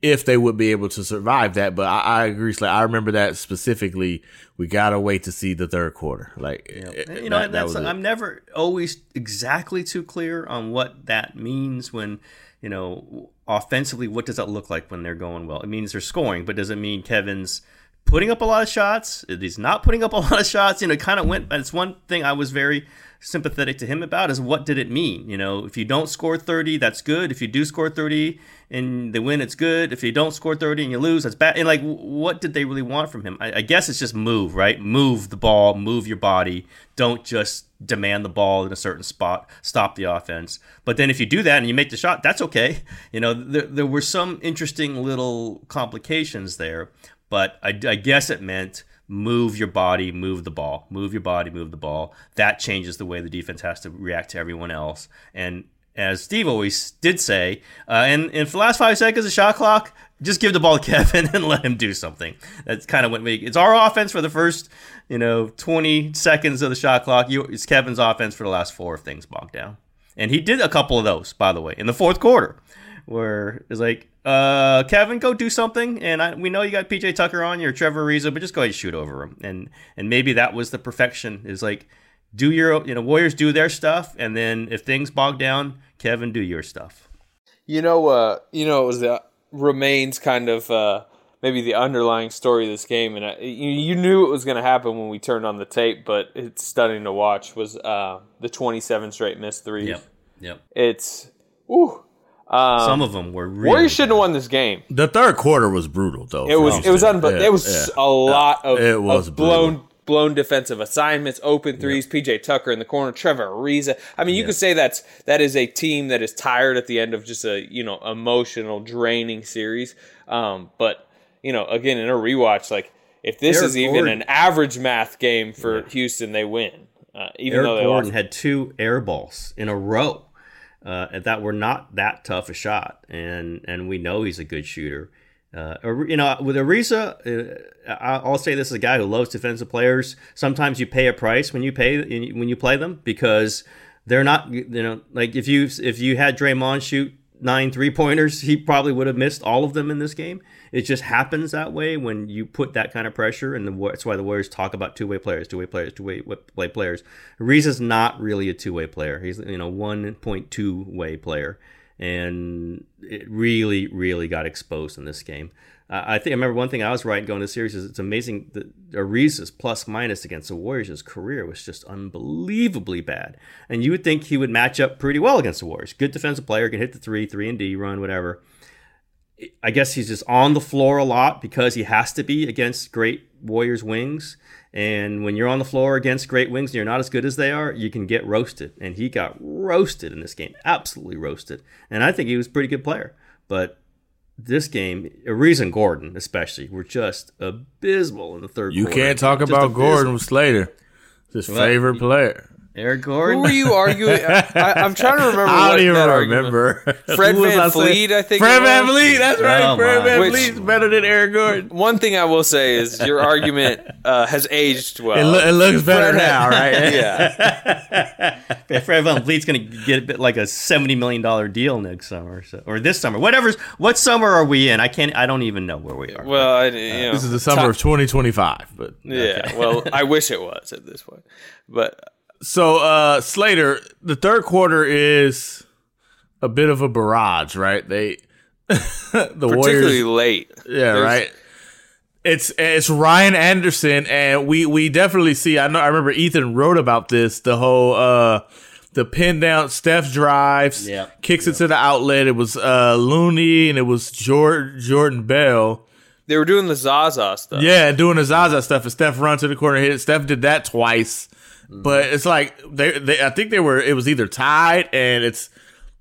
if they would be able to survive that. But I, I agree. Like I remember that specifically. We gotta wait to see the third quarter. Like you know, that, that's I'm never always exactly too clear on what that means when you know, offensively, what does that look like when they're going well? It means they're scoring, but does it mean Kevin's putting up a lot of shots? He's not putting up a [LAUGHS] lot of shots. You know, kind of went. That's one thing I was very sympathetic to him about is what did it mean? You know, if you don't score 30, that's good. If you do score 30 and they win, it's good. If you don't score 30 and you lose, that's bad. And like, what did they really want from him? I, I guess it's just move, right? Move the ball, move your body. Don't just demand the ball in a certain spot, stop the offense. But then if you do that and you make the shot, that's okay. [LAUGHS] You know, there, there were some interesting little complications there, but I, I guess it meant move your body, move the ball, move your body, move the ball. That changes the way the defense has to react to everyone else. And as Steve always did say, uh, and, for the last five seconds of shot clock, just give the ball to [LAUGHS] Kevin and let him do something. That's kind of what we. It's our offense for the first, you know, 20 seconds of the shot clock. You, it's Kevin's offense for the last four if things bog down. And he did a couple of those, by the way, in the fourth quarter, where it's like, uh, Kevin, go do something. And I, we know you got PJ Tucker on, you're Trevor Ariza, but just go ahead and shoot over him. And and maybe that was the perfection. Is like, do your you know Warriors do their stuff, and then if things bog down, Kevin, do your stuff. You know, uh, you know, it was the remains kind of uh, maybe the underlying story of this game, and I, you, you knew it was going to happen when we turned on the tape, but it's stunning to watch. Was uh, the twenty-seven straight missed threes? Yep. Yep. It's, ooh, um, Some of them were really Warriors shouldn't have won this game. The third quarter was brutal, though. It for was it was Houston. unbelievable. Yeah, it was yeah. a lot of, It was of blown brutal. Blown defensive assignments, open threes. PJ Tucker in the corner, Trevor Ariza. I mean, you could say that's that is a team that is tired at the end of just a you know emotional, draining series. Um, but you know, again in a rewatch, like if this Eric is even Gordon- an average math game for Houston, they win. Uh, even Eric though they Gordon lost. had two air balls in a row uh, that were not that tough a shot, and and we know he's a good shooter. Uh, you know, with Ariza, uh, I'll say this as a guy who loves defensive players. Sometimes you pay a price when you pay when you play them because they're not. You know, like if you if you had Draymond shoot nine three pointers, he probably would have missed all of them in this game. It just happens that way when you put that kind of pressure, and the, that's why the Warriors talk about two way players, two way players, two way play players. Ariza's not really a two way player. He's you know one point two way player, and it really really got exposed in this game. Uh, I think I remember one thing I was writing going to the series is it's amazing that Ariza's plus minus against the Warriors his career was just unbelievably bad, and you would think he would match up pretty well against the Warriors. Good defensive player, can hit the three, three and D run, whatever. I guess he's just on the floor a lot because he has to be against great Warriors wings. And when you're on the floor against great wings and you're not as good as they are, you can get roasted. And he got roasted in this game, absolutely roasted. And I think he was a pretty good player. But this game, Ariza and Gordon especially, were just abysmal in the third You quarter. can't talk Just about abysmal. Gordon Slater. His What? favorite player. Eric Gordon. Who Gordon. were you arguing? [LAUGHS] I, I'm trying to remember. I what don't even that argument- remember. [LAUGHS] Fred Who Van I? Fleet, I think. Fred it Van. Fleet. That's right. Oh, Fred my. Van Which- Fleet's better than Eric Gordon. One thing I will say is your argument uh, has aged well. It, lo- it looks better Fred- now, right? [LAUGHS] yeah. Yeah, Fred VanVleet's going to get a bit like a seventy million dollar deal next summer, so, or this summer, whatever's. What summer are we in? I can't. I don't even know where we are. Well, I, you know, This is the summer ti- of 2025. But Yeah. Well, I wish it was at this point, but so uh Slater, the third quarter is a bit of a barrage, right? They [LAUGHS] the particularly Warriors, late. yeah, There's- right. It's it's Ryan Anderson, and we we definitely see. I know. I remember Ethan wrote about this. The whole uh the pin down Steph drives, Yeah. kicks it to the outlet. It was uh Looney and it was Jordan Jordan Bell. They were doing the Zaza stuff. Yeah, doing the Zaza stuff, and Steph run to the corner, hit it. Steph did that twice, but it's like they, they, I think they were. It was either tied, and it's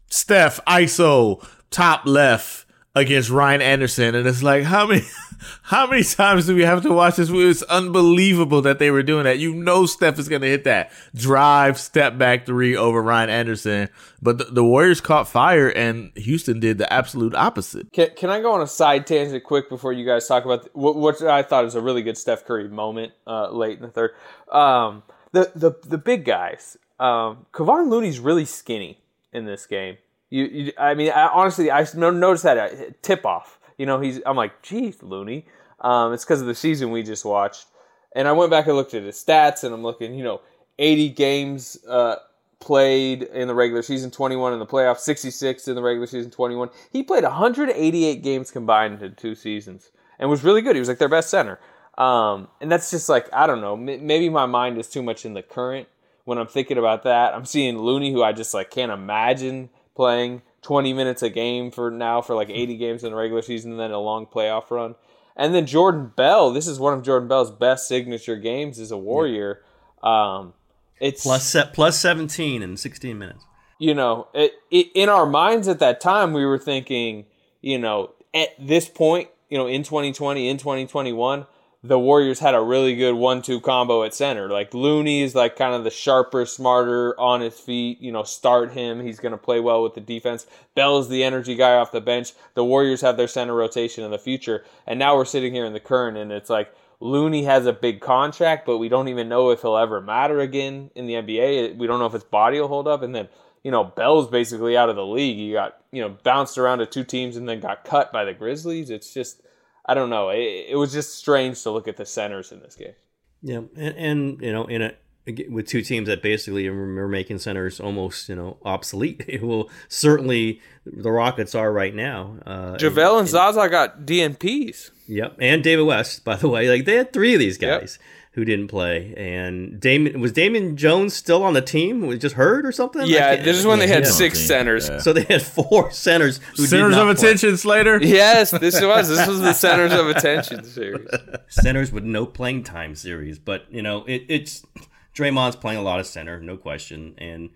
Steph ISO top left against Ryan Anderson, and it's like how many, [LAUGHS] how many times do we have to watch this? It's unbelievable that they were doing that. You know, Steph is gonna hit that drive, step back three over Ryan Anderson, but the, the Warriors caught fire, and Houston did the absolute opposite. Can, can I go on a side tangent quick before you guys talk about what, what I thought was a really good Steph Curry moment uh, late in the third? Um, the the the big guys. Um, Kevon Looney's really skinny in this game. You, you I mean, I, honestly, I noticed that at tip off. You know, he's. I'm like, geez, Looney. Um, it's because of the season we just watched, and I went back and looked at his stats, and I'm looking, you know, 80 games uh, played in the regular season, 21 in the playoffs, 66 in the regular season, 21. He played 188 games combined in two seasons and was really good. He was like their best center. Um, and that's just like, I don't know, m- maybe my mind is too much in the current when I'm thinking about that. I'm seeing Looney, who I just like can't imagine playing 20 minutes a game for now for like 80 games in the regular season and then a long playoff run. And then Jordan Bell, this is one of Jordan Bell's best signature games as a Warrior. Um, it's Plus set plus seventeen in sixteen minutes. you know, it, it, in our minds at that time, we were thinking, you know, at this point, you know, in 2020, in 2021, the Warriors had a really good one-two combo at center. Like Looney is like kind of the sharper, smarter, on his feet. You know, start him. He's going to play well with the defense. Bell's the energy guy off the bench. The Warriors have their center rotation in the future, and now we're sitting here in the current, and it's like Looney has a big contract, but we don't even know if he'll ever matter again in the NBA. We don't know if his body will hold up, and then you know Bell's basically out of the league. He got you know bounced around to two teams and then got cut by the Grizzlies. It's just I don't know. It, it was just strange to look at the centers in this game. Yeah, and, and you know, in a with two teams that basically are making centers almost you know obsolete. [LAUGHS] It will certainly the Rockets are right now. Uh, JaVale and Zaza got DNPs. Yep, and David West, by the way. Like they had three of these guys who didn't play, and Damian was Damian Jones still on the team? Was just hurt or something? Yeah, this is when they had Yeah. six centers. Yeah. So they had four centers who did Centers not of play. attention, Slater. Yes, this [LAUGHS] was this was the centers of attention series. centers with no playing time series. But you know, it, it's Draymond's playing a lot of center, no question, and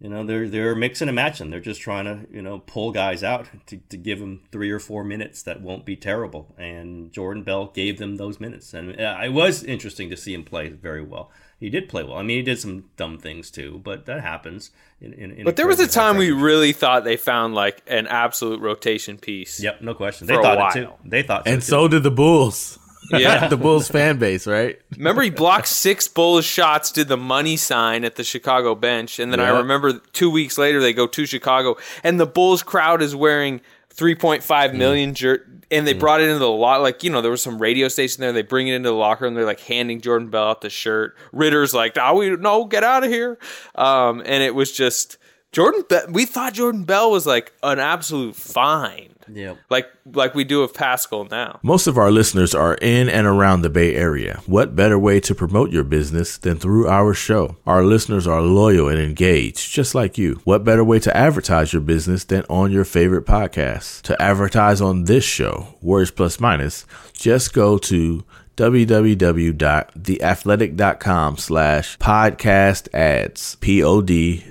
you know they're they're mixing and matching. They're just trying to you know pull guys out to, to give them three or four minutes that won't be terrible. And Jordan Bell gave them those minutes, and uh, it was interesting to see him play very well. He did play well. I mean, he did some dumb things too, but that happens. In, in, in But there was a time we really thought they found like an absolute rotation piece. Yep, no question. They thought it too. They thought And so, so did the Bulls. Yeah. [LAUGHS] the Bulls fan base, right? Remember, he blocked six Bulls shots, did the money sign at the Chicago bench, and then I remember two weeks later they go to Chicago, and the Bulls crowd is wearing three point five million jer- and they brought it into the lot. Like you know, there was some radio station there. They bring it into the locker room. They're like handing Jordan Bell out the shirt. Ritter's like, "Oh, we no, get out of here," um, and it was just Jordan. Be- we thought Jordan Bell was like an absolute find, Yeah. like like we do of Pascal now. Most of our listeners are in and around the Bay Area. What better way to promote your business than through our show? Our listeners are loyal and engaged, just like you. What better way to advertise your business than on your favorite podcast? To advertise on this show, Warriors Plus Minus, just go to www.theathletic.com slash podcast ads p-o-d-c-a-s-t-a-d-s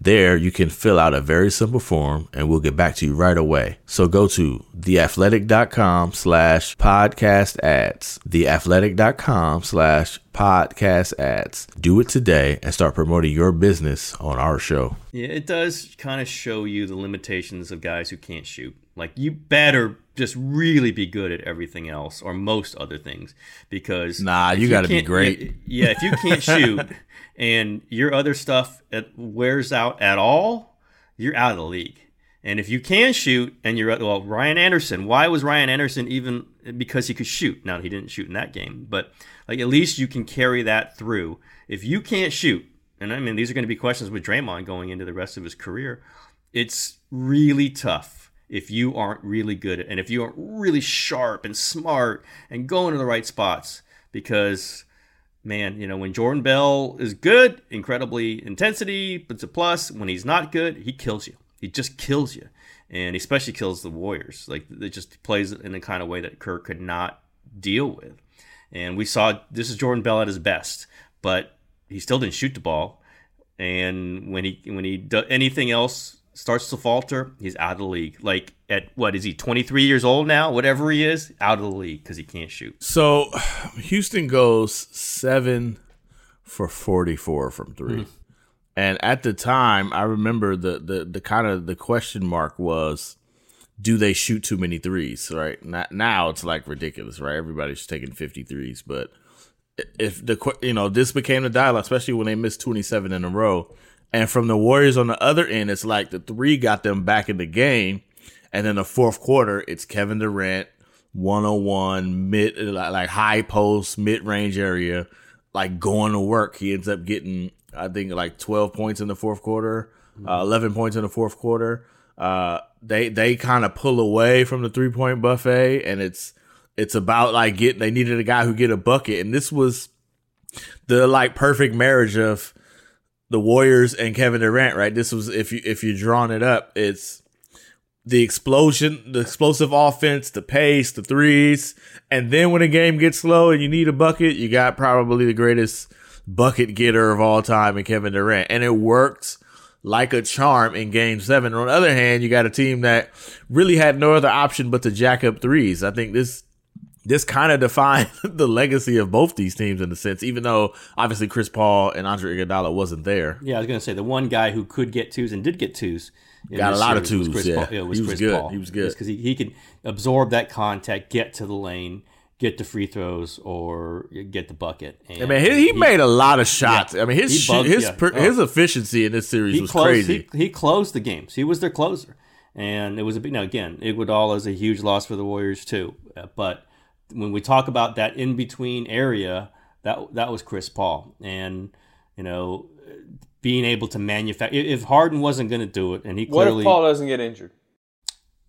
there you can fill out a very simple form and we'll get back to you right away. So go to theathletic.com slash podcast ads theathletic.com slash podcast ads. Do it today and start promoting your business on our show. Yeah, it does kind of show you the limitations of guys who can't shoot. Like you better just really be good at everything else or most other things because Nah, you gotta be great. Yeah, if you can't shoot [LAUGHS] and your other stuff wears out at all, you're out of the league. And if you can shoot and you're well, Ryan Anderson, why was Ryan Anderson even because he could shoot? Now he didn't shoot in that game, but like at least you can carry that through. If you can't shoot, and I mean these are going to be questions with Draymond going into the rest of his career, it's really tough if you aren't really good and if you aren't really sharp and smart and going to the right spots because man, you know, when Jordan Bell is good, incredibly intensity, it's a plus. When he's not good, he kills you. He just kills you. And especially kills the Warriors. Like it just plays in a kind of way that Kirk could not deal with. And we saw this is Jordan Bell at his best, but he still didn't shoot the ball. And when he when he does anything else starts to falter, he's out of the league. Like at what is he 23 years old now? Whatever he is, out of the league because he can't shoot. So [SIGHS] Houston goes seven for 44 from 3 hmm. And at the time, I remember the, the, the kind of the question mark was, do they shoot too many threes? Right now, now it's like ridiculous, right? Everybody's taking 53s, but if the you know this became the dialogue, especially when they missed 27 in a row, and from the Warriors on the other end, it's like the three got them back in the game, and then the fourth quarter, it's Kevin Durant, 101 mid like high post mid range area, like going to work. He ends up getting, I think, like 12 points in the fourth quarter, uh, 11 points in the fourth quarter. Uh, they they kind of pull away from the three point buffet, and it's it's about like getting. They needed a guy who get a bucket, and this was the like perfect marriage of the Warriors and Kevin Durant. Right? This was if you if you're drawing it up, it's the explosion, the explosive offense, the pace, the threes, and then when a game gets slow and you need a bucket, you got probably the greatest bucket getter of all time in Kevin Durant, and it worked like a charm in game seven. On the other hand, you got a team that really had no other option but to jack up threes. I think this this kind of defined [LAUGHS] the legacy of both these teams in a sense, even though obviously Chris Paul and Andre Iguodala wasn't there. Yeah, I was gonna say the one guy who could get twos and did get twos. Got a lot of twos, Chris yeah. Paul. it was He was Chris good. Paul. He was good. because he, he could absorb that contact, get to the lane, get the free throws, or get the bucket. And I mean, he, he made a lot of shots. I mean, his bugged- his yeah. per, Oh. his efficiency in this series he was closed, crazy. He, he closed the games. He was their closer, and it was a big. Now again, Iguodala is a huge loss for the Warriors too. Uh, But when we talk about that in between area, that that was Chris Paul, and you know, being able to manufacture. If Harden wasn't going to do it, and he What clearly, if Paul doesn't get injured?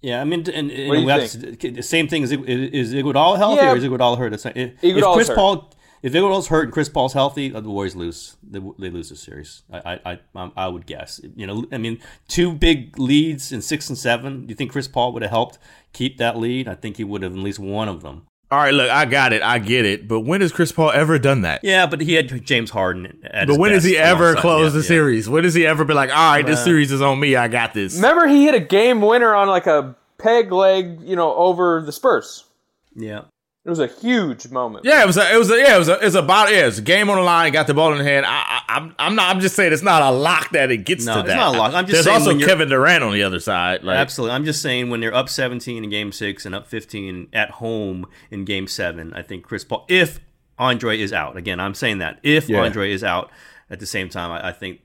yeah, I mean, and, and What we have to- the same thing is is Iguodala healthy Yeah. or is Iguodala hurt? If, if Chris hurt. Paul. If Iguodala's hurt and Chris Paul's healthy, the Warriors lose. They, they lose the series. I, I, I, um, I would guess. You know, I mean, two big leads in six and seven. Do you think Chris Paul would have helped keep that lead? I think he would have at least one of them. All right, look, I got it, I get it. But when has Chris Paul ever done that? Yeah, but he had James Harden. At But his when has he ever closed yeah, the yeah. series? When has he ever been like, all right, this series is on me, I got this? Remember, he hit a game winner on like a peg leg, you know, over the Spurs. Yeah. It was a huge moment. Yeah, it was a, it was a, yeah, it was a, it's about yeah, it's a game on the line. Got the ball in the hand. I, I, I'm I'm not. I'm just saying it's not a lock that it gets No, to it's that. not a lock. I'm just There's saying also Kevin Durant on the other side. Like, Absolutely. I'm just saying when they're up 17 in game six and up 15 at home in game seven, I think Chris Paul, if Andre is out, again, I'm saying that, if Yeah. Andre is out at the same time, I, I think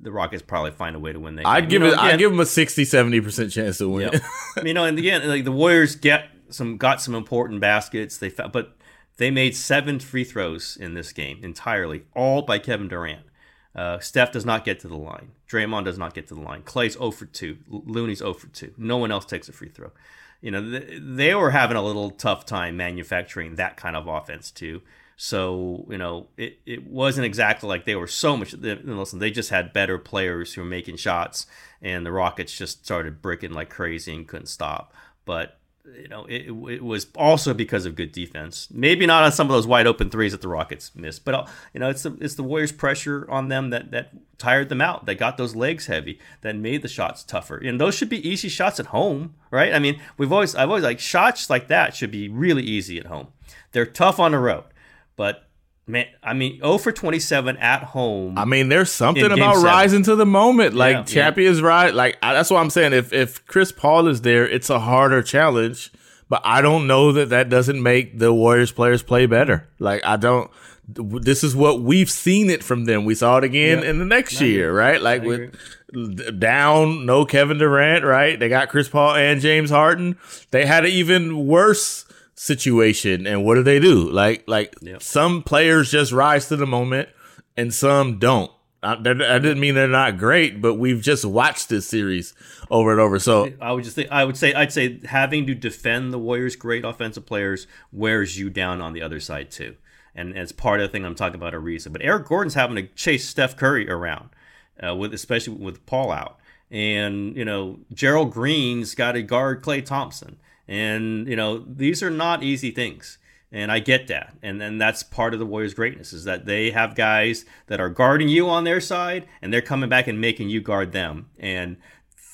the Rockets probably find a way to win that I'd give You know, it. I'd give them a 60, 70 percent chance to win. yeah. you know, and again, like the Warriors get some got some important baskets. They but they made seven free throws in this game entirely, all by Kevin Durant. Uh, Steph does not get to the line. Draymond does not get to the line. Klay's 0 for 2. Looney's 0 for 2. No one else takes a free throw. You know, th- they were having a little tough time manufacturing that kind of offense too. So, you know, it, it wasn't exactly like they were so much. They, listen, they just had better players who were making shots, and the Rockets just started bricking like crazy and couldn't stop. But you know, it, it was also because of good defense. Maybe not on some of those wide open threes that the Rockets missed, but uh, you know, it's the it's the Warriors' pressure on them that that tired them out. That got those legs heavy. That made the shots tougher. And those should be easy shots at home, right? I mean, we've always I've always like shots like that should be really easy at home. They're tough on the road, but man, I mean, 0 for 27 at home. I mean, there's something about seven. rising to the moment. Like Yeah, yeah. champions right. Like I, that's what I'm saying. If if Chris Paul is there, it's a harder challenge. But I don't know that that doesn't make the Warriors players play better. Like I don't. This is what we've seen it from them. We saw it again in the next year, right? Like with down, no Kevin Durant, right? They got Chris Paul and James Harden. They had an even worse situation, and what do they do? Like, like Yep. some players just rise to the moment, and some don't. I, that I didn't mean they're not great, but we've just watched this series over and over. So I would just think I would say I'd say having to defend the Warriors' great offensive players wears you down on the other side too, and it's part of the thing I'm talking about Ariza. But Eric Gordon's having to chase Steph Curry around, uh, with especially with Paul out, and you know Gerald Green's got to guard Klay Thompson, and you know these are not easy things. And I get that. And then that's part of the Warriors' greatness is that they have guys that are guarding you on their side and they're coming back and making you guard them. And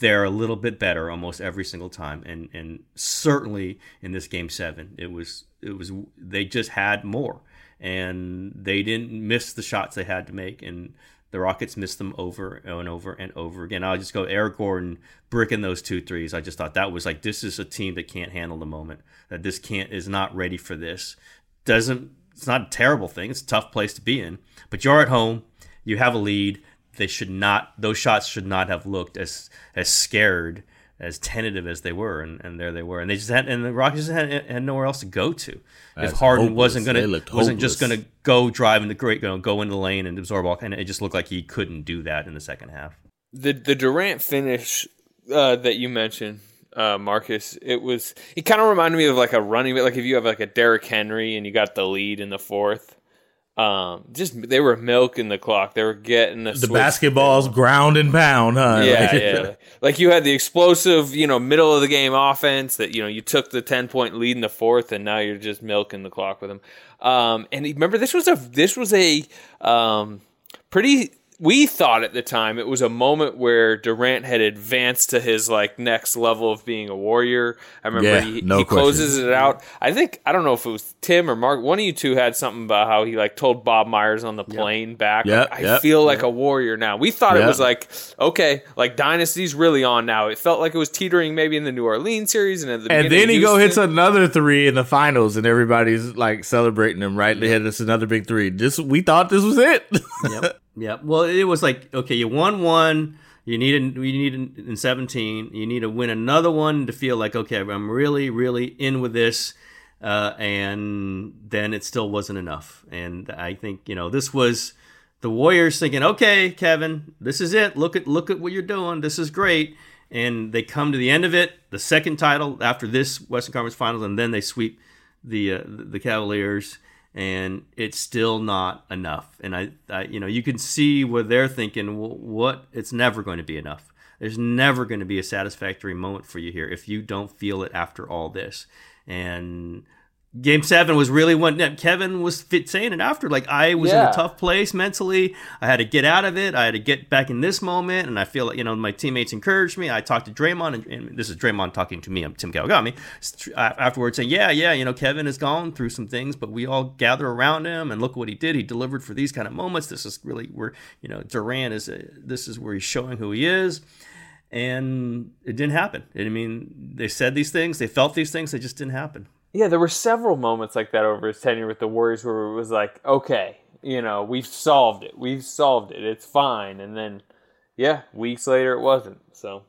they're a little bit better almost every single time. And and certainly in this game seven, it was it was they just had more. And they didn't miss the shots they had to make. And the Rockets missed them over and over and over again. I'll just go Eric Gordon bricking those two threes. I just thought that was like this is a team that can't handle the moment. That this can't is not ready for this. Doesn't it's not a terrible thing. It's a tough place to be in. But you're at home. You have a lead. They should not those shots should not have looked as as scared as tentative as they were, and, and there they were, and they just had and the Rockets had, had nowhere else to go to. That's if Harden hopeless. wasn't gonna wasn't just gonna go drive in the great, you know, go into the lane and absorb all, and it just looked like he couldn't do that in the second half. the the Durant finish uh, that you mentioned, uh, Marcus, it was it kind of reminded me of like a running like if you have like a Derrick Henry and you got the lead in the fourth. Um, just they were milking the clock. They were getting the, The basketball's ground and pound, huh? Yeah, Like- yeah. [LAUGHS] Like you had the explosive, you know, middle of the game offense that you know you took the ten point lead in the fourth, and now you're just milking the clock with them. Um, and remember, this was a this was a um, pretty. We thought at the time it was a moment where Durant had advanced to his like next level of being a warrior. I remember Yeah, he, no he closes it out. I think I don't know if it was Tim or Mark. One of you two had something about how he like told Bob Myers on the plane back. Yep, like, I yep, feel like a warrior now. We thought it was like okay, like Dynasty's really on now. It felt like it was teetering maybe in the New Orleans series and at the And then he of go hits another three in the finals, and everybody's like celebrating him. Right, they hit us another big three. This we thought this was it. [LAUGHS] Yep. Well, it was like okay, you won one. You need a, you need in seventeen. You need to win another one to feel like okay, I'm really really in with this. Uh, and then it still wasn't enough. And I think you know this was the Warriors thinking, okay, Kevin, this is it. Look at look at what you're doing. This is great. And they come to the end of it, the second title after this Western Conference Finals, and then they sweep the uh, the Cavaliers, and it's still not enough. And I, I, you know, you can see where they're thinking, well, what? It's never going to be enough. There's never going to be a satisfactory moment for you here if you don't feel it after all this. And Game seven was really one. yeah, Kevin was fit saying it after. Like I was in a tough place mentally. I had to get out of it. I had to get back in this moment, and I feel like you know my teammates encouraged me. I talked to Draymond, and, and this is Draymond talking to me. I'm Tim Kawakami. Afterwards, saying, "Yeah, yeah, you know Kevin has gone through some things, but we all gather around him, and look what he did. He delivered for these kind of moments. This is really where you know Durant is. A, this is where he's showing who he is." And it didn't happen. I mean, they said these things, they felt these things, they just didn't happen. Yeah, there were several moments like that over his tenure with the Warriors where it was like, okay, you know, we've solved it. We've solved it. It's fine. And then, yeah, weeks later it wasn't. So,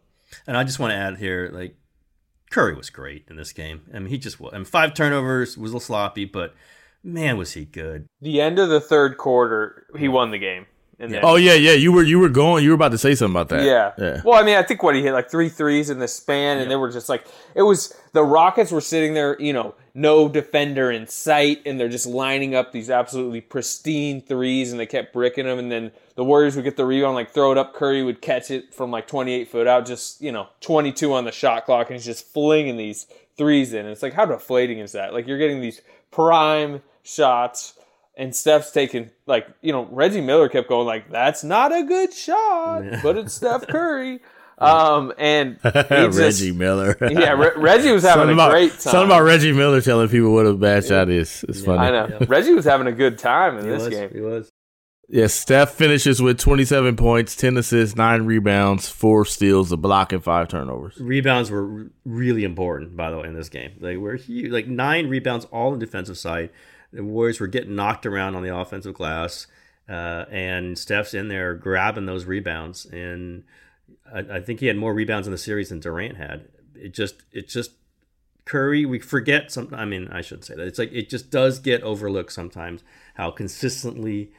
And I just want to add here, like Curry was great in this game. I mean, he just was. I mean, five turnovers was a little sloppy, but man, was he good. the end of the third quarter, he won the game. And then, Oh yeah, yeah. You were you were going. You were about to say something about that. Yeah. yeah. Well, I mean, I think what he hit like three threes in the span, and they were just like it was. The Rockets were sitting there, you know, no defender in sight, and they're just lining up these absolutely pristine threes, and they kept bricking them. And then the Warriors would get the rebound, like throw it up. Curry would catch it from like 28 foot out, just you know, 22 on the shot clock, and he's just flinging these threes in. And it's like how deflating is that? Like you're getting these prime shots. And Steph's taking like you know Reggie Miller kept going like that's not a good shot, but it's Steph Curry. [LAUGHS] Um, and [LAUGHS] just- Reggie Miller. [LAUGHS] yeah, Re- Reggie was having something a about, great time. Something about Reggie Miller telling people what a bad shot is. It's funny. I know Reggie was having a good time in He this was. game. He was. Yes, Steph finishes with 27 points, 10 assists, 9 rebounds, 4 steals, a block, and 5 turnovers. Rebounds were really important, by the way, in this game. They were huge, like nine rebounds all on the defensive side. The Warriors were getting knocked around on the offensive glass, uh, and Steph's in there grabbing those rebounds. And I, I think he had more rebounds in the series than Durant had. It just, it just Curry. We forget some. I mean, I shouldn't say that. It's like it just does get overlooked sometimes how consistently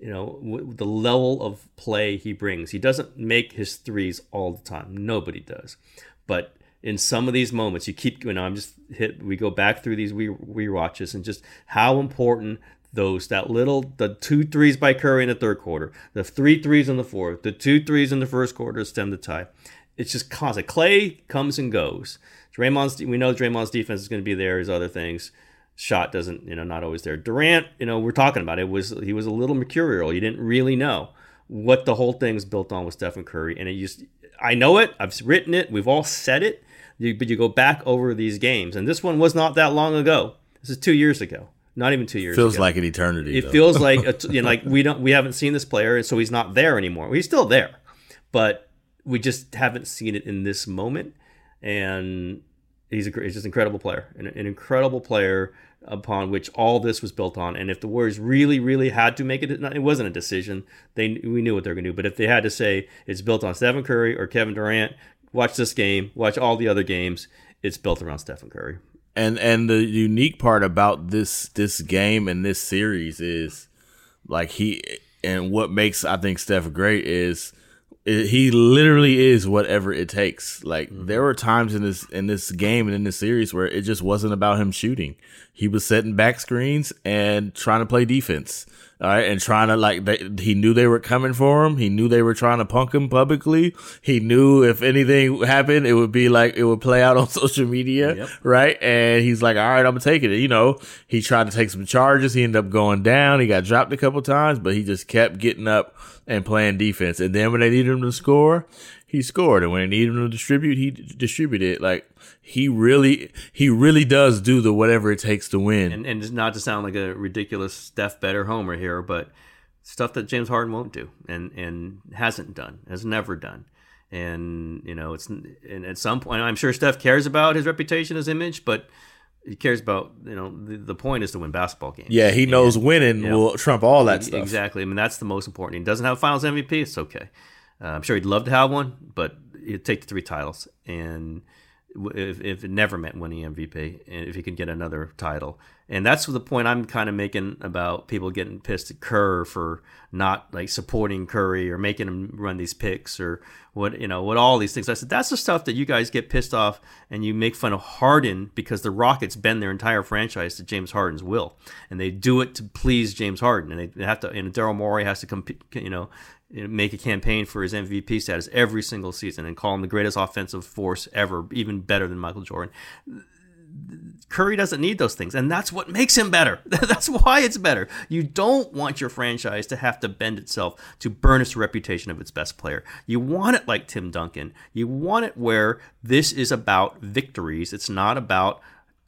you know w- the level of play he brings he doesn't make his threes all the time nobody does but in some of these moments you keep you know i'm just hit we go back through these we watches and just how important those that little the two threes by curry in the third quarter the three threes in the fourth the two threes in the first quarter stem the tie. It's just constant. Klay comes and goes. Draymond's we know Draymond's defense is going to be there his other things. Shot doesn't you know not always there. Durant you know we're talking about it was he was a little mercurial. You didn't really know what the whole thing's built on with stephen curry. And it just i know it i've written it we've all said it you, but you go back over these games and this one was not that long ago this is two years ago not even two years ago. Feels ago. like an eternity. it though. feels like [LAUGHS] a, you know like we don't we haven't seen this player and so he's not there anymore well, he's still there but we just haven't seen it in this moment and he's a, he's just an incredible player, an, an incredible player upon which all this was built on. And if the Warriors really, really had to make it, it wasn't a decision. They we knew what they were going to do. But if they had to say it's built on Stephen Curry or Kevin Durant, watch this game, watch all the other games. It's built around Stephen Curry. And and the unique part about this this game and this series is like he and what makes I think Steph great is he literally is whatever it takes. Like mm-hmm. there were times in this in this game and in this series where it just wasn't about him shooting. He was setting back screens and trying to play defense. All right, and trying to like they, he knew they were coming for him. He knew they were trying to punk him publicly. He knew if anything happened, it would be like it would play out on [LAUGHS] social media, yep. right? And he's like, "All right, I'm taking it." You know, he tried to take some charges. He ended up going down. He got dropped a couple times, but he just kept getting up and playing defense. And then when they needed him to score, he scored. And when they needed him to distribute, he distributed. Like he really, he really does do the whatever it takes to win. And, and not to sound like a ridiculous Steph better homer here, but stuff that James Harden won't do and and hasn't done, has never done. And you know, it's and at some point, I'm sure Steph cares about his reputation, his image, but he cares about you know the, the point is to win basketball games. Yeah, he knows and, winning you know, will trump all that stuff. Exactly. I mean, that's the most important. He doesn't have Finals MVP. It's okay. Uh, I'm sure he'd love to have one, but he'd take the three titles, and if, if it never meant winning MVP, and if he could get another title, and that's the point I'm kind of making about people getting pissed at Kerr for not like supporting Curry or making him run these picks or what you know what all these things. I said that's the stuff that you guys get pissed off and you make fun of Harden because the Rockets bend their entire franchise to James Harden's will, and they do it to please James Harden, and they have to. And Daryl Morey has to compete, you know, make a campaign for his MVP status every single season and call him the greatest offensive force ever, even better than Michael Jordan Curry doesn't need those things, and that's what makes him better. [LAUGHS] that's why it's better. You don't want your franchise to have to bend itself to burnish the reputation of its best player. You want it like Tim Duncan. You want it where this is about victories. It's not about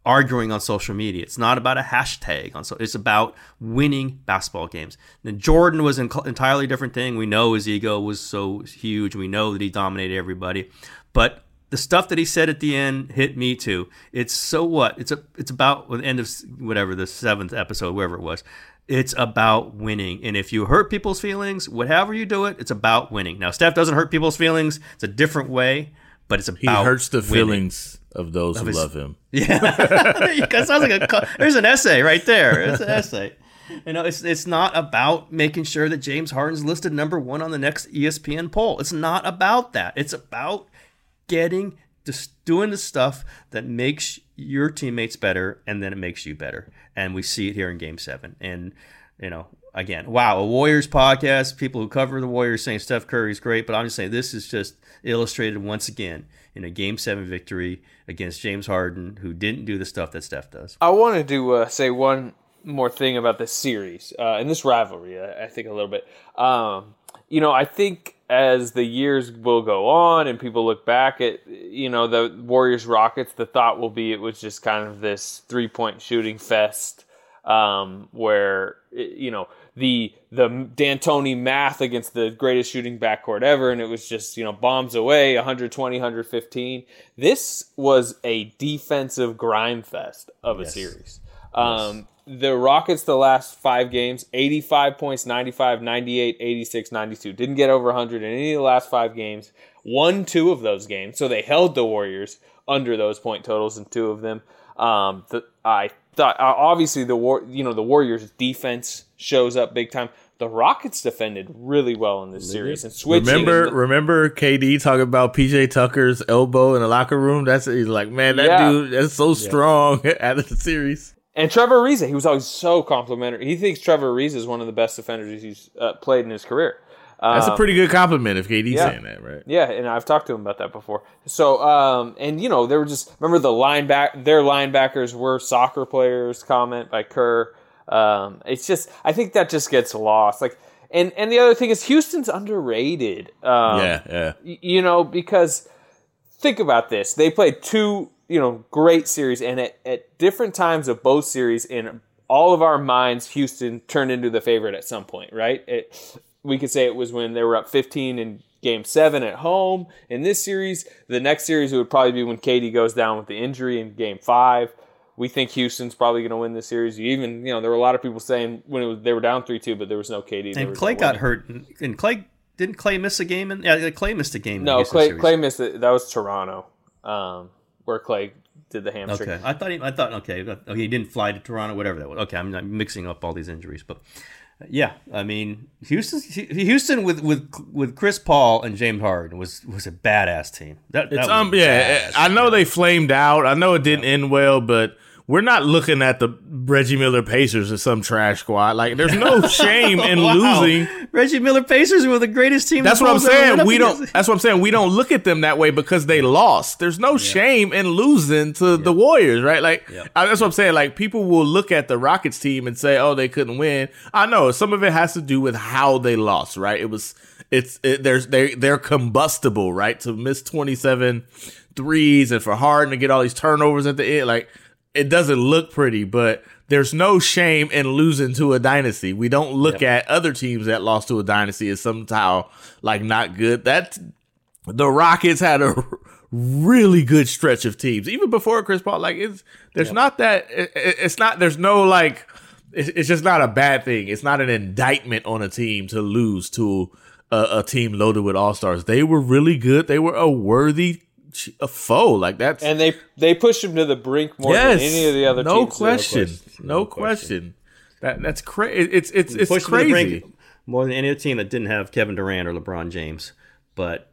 arguing on social media. It's not about a hashtag on so it's about winning basketball games. Now Jordan was an entirely different thing. We know his ego was so huge. We know that he dominated everybody. But the stuff that he said at the end hit me too. It's so what? It's a it's about the end of whatever the seventh episode, wherever it was. It's about winning, and if you hurt people's feelings, whatever you do it, it's about winning. Now, Steph doesn't hurt people's feelings; it's a different way, but it's about he hurts the winning. feelings of those who his, love him. [LAUGHS] Yeah, [LAUGHS] that sounds like a there's an essay right there. It's an essay. You know, it's it's not about making sure that James Harden's listed number one on the next ESPN poll. It's not about that. It's about getting just doing the stuff that makes your teammates better and then it makes you better and we see it here in game seven and you know again wow a warriors podcast people who cover the warriors saying steph curry is great but i'm just saying this is just illustrated once again in a game seven victory against james harden who didn't do the stuff that steph does. I wanted to uh, say one more thing about this series uh, and this rivalry i think a little bit. Um, you know i think as the years will go on and people look back at you know the Warriors Rockets, the thought will be it was just kind of this three point shooting fest um, where you know the the D'Antoni math against the greatest shooting backcourt ever, and it was just you know bombs away 120, 115. This was a defensive grime fest of a yes. series. Um, the Rockets the last five games 85 points 95 98 86 92 didn't get over 100 in any of the last five games won two of those games so they held the Warriors under those point totals in two of them um, the, I thought uh, obviously the war you know the Warriors defense shows up big time the Rockets defended really well in this series and switching. Remember, the, remember KD talking about PJ Tucker's elbow in the locker room. That's he's like, man, that yeah. dude that's so strong yeah. [LAUGHS] out of the series. And Trevor Ariza, he was always so complimentary. He thinks Trevor Ariza is one of the best defenders he's uh, played in his career. That's um, a pretty good compliment if KD's yeah. saying that, right? Yeah, and I've talked to him about that before. So, um, and you know, they were just remember the lineback. Their linebackers were soccer players. Comment by Kerr. Um, it's just, I think that just gets lost. Like, and and the other thing is Houston's underrated. Um, yeah, yeah. Y- you know, because think about this: they played two you know, great series. And at, at different times of both series, in all of our minds, Houston turned into the favorite at some point, right? It, we could say it was when they were up 15 in game seven at home. In this series, the next series, it would probably be when KD goes down with the injury in game five. We think Houston's probably going to win this series. You even, you know, there were a lot of people saying when it was they were down three two, but there was no KD. And Klay got hurt, and Klay, didn't Klay miss a game? In, yeah, Klay missed a game. No, Klay. Klay missed it. That was Toronto, um, where Klay did the hamstring. Okay, I thought he, I thought okay, okay, he didn't fly to Toronto, whatever that was. Okay, I'm not mixing up all these injuries, but yeah, I mean, Houston, Houston with with with Chris Paul and James Harden was was a badass team. That, that It's um yeah, badass. I know they flamed out. I know it didn't end well, but we're not looking at the Reggie Miller Pacers as some trash squad. Like there's no [LAUGHS] shame in Wow. losing. Reggie Miller Pacers were the greatest team. That's what I'm Bulls ever went saying. We don't. against. That's what I'm saying. We don't look at them that way because they lost. There's no shame in losing to the Warriors, right? Like Yeah. I, that's what I'm saying. Like people will look at the Rockets team and say, "Oh, they couldn't win." I know some of it has to do with how they lost, right? It was. It's. It, there's. They. They're combustible, right? To miss 27 threes and for Harden to get all these turnovers at the end, like it doesn't look pretty, but. There's no shame in losing to a dynasty. We don't look at other teams that lost to a dynasty as somehow like not good. That the Rockets had a [LAUGHS] really good stretch of teams even before Chris Paul. Like it's there's not that it- it's not there's no like it's, it's just not a bad thing. It's not an indictment on a team to lose to a, a team loaded with all stars. They were really good. They were a worthy ch- a foe. Like that. And they they pushed him to the brink more than any of the other no teams. did. question, no, No question. That that's crazy. It's it's it's pushed them to the crazy. brink more than any other team that didn't have Kevin Durant or LeBron James. But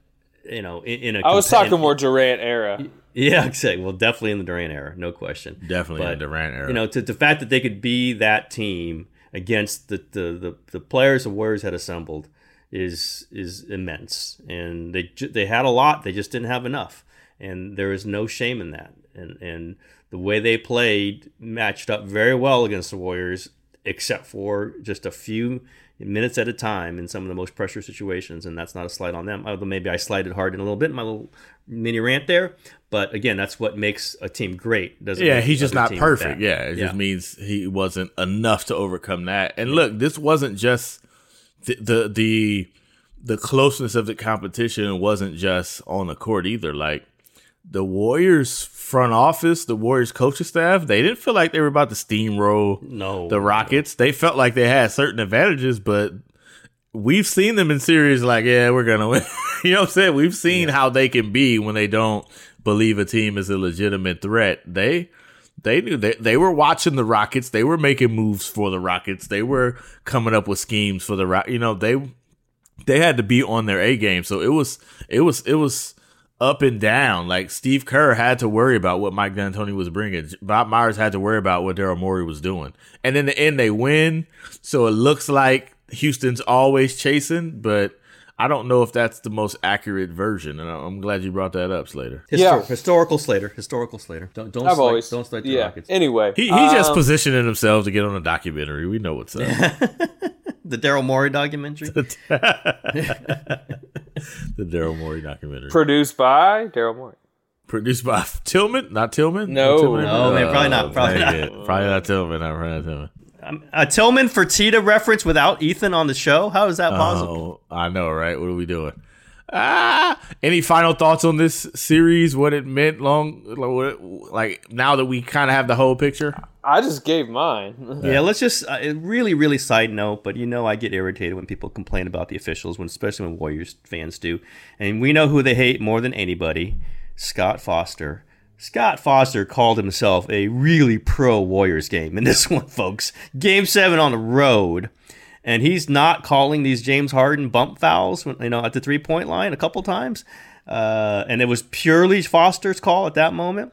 you know, in, in a I was compa- talking more Durant era. Yeah, [LAUGHS] exactly. Well, definitely in the Durant era, no question. Definitely in the Durant era. You know, to the fact that they could be that team against the the, the, the players the Warriors had assembled is is immense, and they they had a lot, they just didn't have enough, and there is no shame in that, and and the way they played matched up very well against the Warriors, except for just a few minutes at a time in some of the most pressure situations, and that's not a slight on them. Although maybe I slighted hard in a little bit in my little mini rant there, but again, that's what makes a team great. Doesn't it? Yeah, he's just not perfect. Yeah, it just means he wasn't enough to overcome that. And look, this wasn't just the the the, the closeness of the competition wasn't just on the court either. Like the Warriors front office, the Warriors coaching staff, they didn't feel like they were about to steamroll No, the Rockets. They felt like they had certain advantages, but we've seen them in series like, yeah, we're gonna win. [LAUGHS] you know what I'm saying? We've seen how they can be when they don't believe a team is a legitimate threat. They they knew they, they were watching the Rockets. They were making moves for the Rockets. They were coming up with schemes for the Rock. You know, they they had to be on their A game. So it was it was it was up and down. Like Steve Kerr had to worry about what Mike D'Antoni was bringing. Bob Myers had to worry about what Daryl Morey was doing. And in the end, they win. So it looks like Houston's always chasing, but I don't know if that's the most accurate version. And I'm glad you brought that up, Slater. Histor- Yeah. historical Slater, historical Slater. Don't don't I've slight, always don't slight the yeah. Rockets. Anyway, He, he just um, positioning himself to get on a documentary. We know what's up. [LAUGHS] The Daryl Morey documentary. [LAUGHS] [LAUGHS] the Daryl Morey documentary. produced by Daryl Morey. Produced by Tillman, not Tillman. No. Tillman? No, man, probably not, Oh, probably not. it. Probably not Tillman. Not probably not Tillman. Um, a Tillman Fertitta reference without Ethan on the show. How is that possible? Oh, I know, right? What are we doing? Ah, any final thoughts on this series? What it meant long, like now that we kind of have the whole picture. I just gave mine. [LAUGHS] Yeah, let's just uh, really, really side note, but you know I get irritated when people complain about the officials, when especially when Warriors fans do, and we know who they hate more than anybody: Scott Foster. Scott Foster called himself a really pro Warriors game in [LAUGHS] this one, folks. Game seven on the road, and he's not calling these James Harden bump fouls, when, you know, at the three point line a couple times, uh, and it was purely Foster's call at that moment.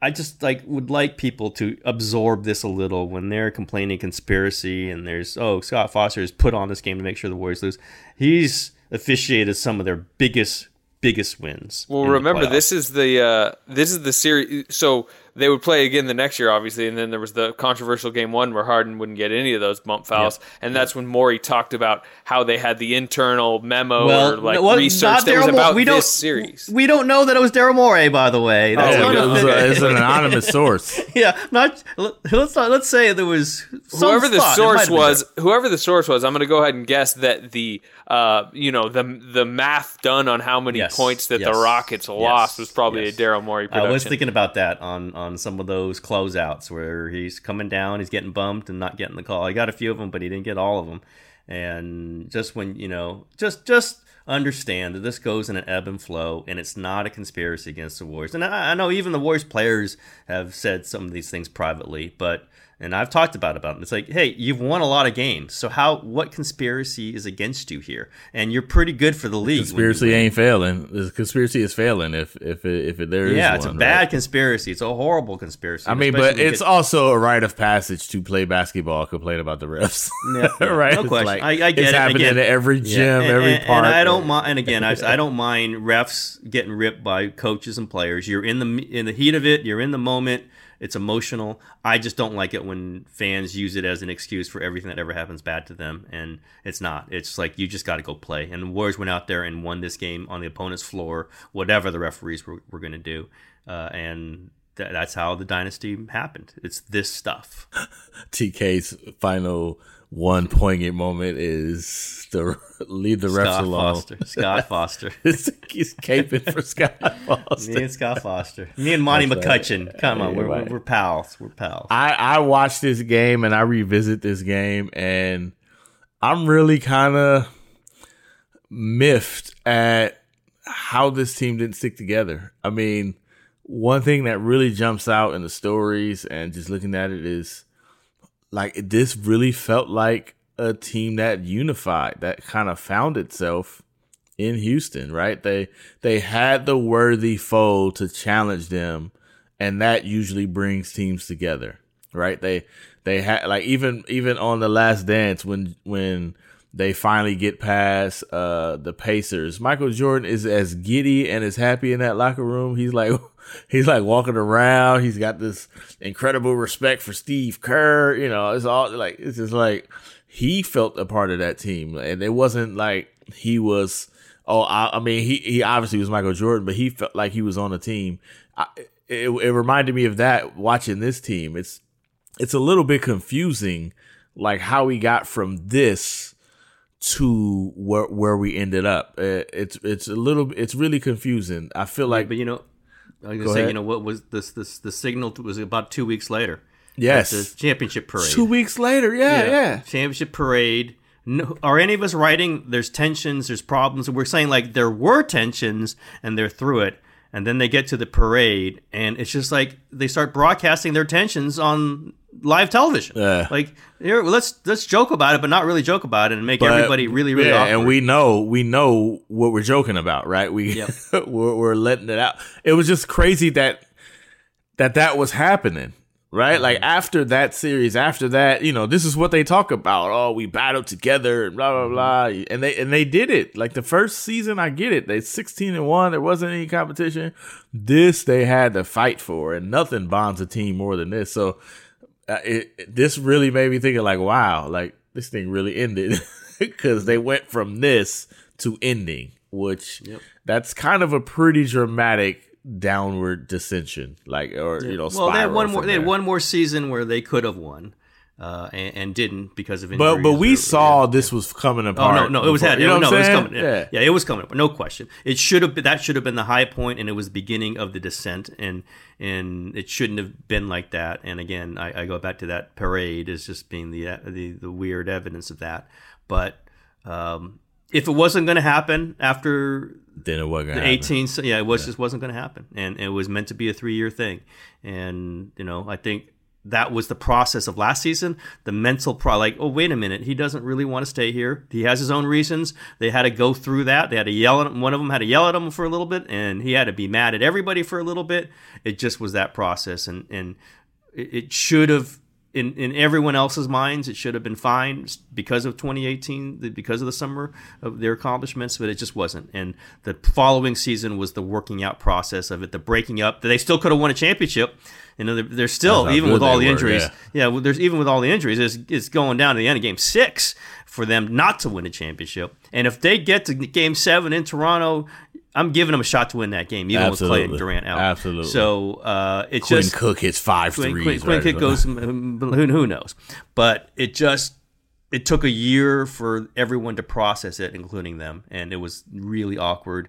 I just like would like people to absorb this a little when they're complaining conspiracy and there's oh Scott Foster has put on this game to make sure the Warriors lose. He's officiated some of their biggest biggest wins. Well, remember this is the uh, this is the series. So they would play again the next year, obviously, and then there was the controversial game one where Harden wouldn't get any of those bump fouls, and that's when Morey talked about how they had the internal memo or like well, research that was Daryl about we don't, this series. We don't know that it was Daryl Morey, by the way. That's Oh, it was a- a- it's an anonymous [LAUGHS] source. yeah, not let's not, let's say there was some whoever the thought. Source was, whoever the source was, I'm going to go ahead and guess that the uh, you know the the math done on how many Yes, points that yes, the Rockets lost yes, was probably yes. a Daryl Morey production. I was thinking about that on on some of those closeouts where he's coming down, he's getting bumped and not getting the call. He got a few of them, but he didn't get all of them. and just when you know, just just understand that this goes in an ebb and flow, and it's not a conspiracy against the Warriors. And I, I know even the Warriors players have said some of these things privately, but and I've talked about about it. It's like, hey, you've won a lot of games, so how? What conspiracy is against you here? And you're pretty good for the league. Conspiracy ain't failing. The conspiracy is failing if if it, if it, there is. Yeah, it's one, a bad right? conspiracy. It's a horrible conspiracy. I mean, but it's get- also a rite of passage to play basketball. Complain about the refs, Yeah, [LAUGHS] yeah, right? no It's question. like, I- I get it's it. happening Again, at every Yeah, gym, and, every and- park. And I don't mind. And again, I, I [LAUGHS] don't mind refs getting ripped by coaches and players. You're in the in the heat of it. You're in the moment. It's emotional. I just don't like it when fans use it as an excuse for everything that ever happens bad to them, and it's not. It's like you just got to go play. And the Warriors went out there and won this game on the opponent's floor, whatever the referees were, were going to do, uh, and. That, that's how the dynasty happened. It's this stuff. [LAUGHS] TK's final one poignant moment is to leave the refs Scott alone. Foster. Scott [LAUGHS] Foster. He's caping for Scott Foster. [LAUGHS] Me and Scott Foster. Me and Monty That's right. McCutcheon. Come on, we're, we're, Right. we're pals. We're pals. I I watched this game and I revisit this game and I'm really kind of miffed at how this team didn't stick together. I mean, one thing that really jumps out in the stories and just looking at it is like this really felt like a team that unified, that kind of found itself in Houston, right? They they had the worthy foe to challenge them, and that usually brings teams together, right? They they had like even even on the last dance when when they finally get past uh the Pacers. Michael Jordan is as giddy and as happy in that locker room. He's like [LAUGHS] he's like walking around. He's got this incredible respect for Steve Kerr. You know, it's all like it's just like he felt a part of that team, and it wasn't like he was. Oh, I, I mean, he he obviously was Michael Jordan, but he felt like he was on a team. I, it, it reminded me of that watching this team. It's it's a little bit confusing, like how we got from this to where where we ended up. Uh, It's it's a little it's really confusing. I feel like but you know, I was gonna say, ahead. you know, what was this? This the signal was about two weeks later. Yes. The championship parade. two weeks later, yeah, yeah. Championship parade. No, are any of us writing? There's tensions. There's problems. We're saying like there were tensions, and they're through it. And then they get to the parade, and it's just like they start broadcasting their tensions on live television. Yeah. Like here, let's let's joke about it, but not really joke about it, and make But- everybody really really yeah, awkward. and we know we know what we're joking about, right? We Yep. [LAUGHS] we're, we're letting it out. It was just crazy that that that was happening, right? Like mm-hmm. after that series, after that, you know, this is what they talk about. Oh, we battled together and blah blah blah, mm-hmm. and they and they did it. Like the first season, I get it. They sixteen and one. There wasn't any competition. This they had to fight for, and nothing bonds a team more than this. So it, it- this really made me thinking like wow like this thing really ended [LAUGHS] because they went from this to ending which that's kind of a pretty dramatic downward dissension like or you know well, they had one more. They had one more season where they could have won, uh, and, and didn't because of injuries. but but we or- saw this was coming apart. Oh no, no, it was had, you know no, it was coming. yeah Yeah. it was coming. No question. It should have been that should have been the high point, and it was the beginning of the descent, and and it shouldn't have been like that. And again, I, I go back to that parade as just being the the, the weird evidence of that. But um, if it wasn't going to happen after then it wasn't the gonna happen. 18 yeah it was just wasn't going to happen and it was meant to be a three year thing and you know i think that was the process of last season. The mental pro like oh wait a minute he doesn't really want to stay here. He has his own reasons. They had to go through that. They had to yell at him. One of them had to yell at him for a little bit and he had to be mad at everybody for a little bit. It just was that process and and it, should have in, in everyone else's minds, it should have been fine because of 2018, because of the summer of their accomplishments, but it just wasn't. And the following season was the working out process of it, the breaking up. They still could have won a championship. You know, they're, they're still even with all the were, injuries. yeah. Yeah, well, there's even with all the injuries, it's, it's going down to the end of Game Six for them not to win a championship. And if they get to Game Seven in Toronto, I'm giving them a shot to win that game, even with Klay and Durant out. Absolutely. So uh, it's Quinn just Cook hits five Quinn, threes. Quinn, Quinn right? Cook goes. Who, who knows? But it just it took a year for everyone to process it, including them, and it was really awkward.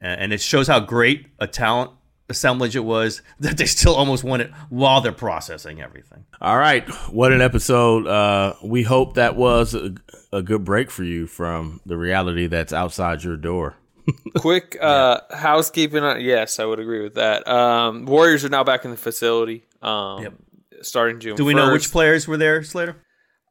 And it shows how great a talent assemblage it was [LAUGHS] that they still almost won it while they're processing everything. All right, what an episode. Uh, we hope that was a, a good break for you from the reality that's outside your door. [LAUGHS] Quick uh, housekeeping. On, yes, I would agree with that. Um, Warriors are now back in the facility. Um, Yep. Starting June. Do we know which players were there, Slater?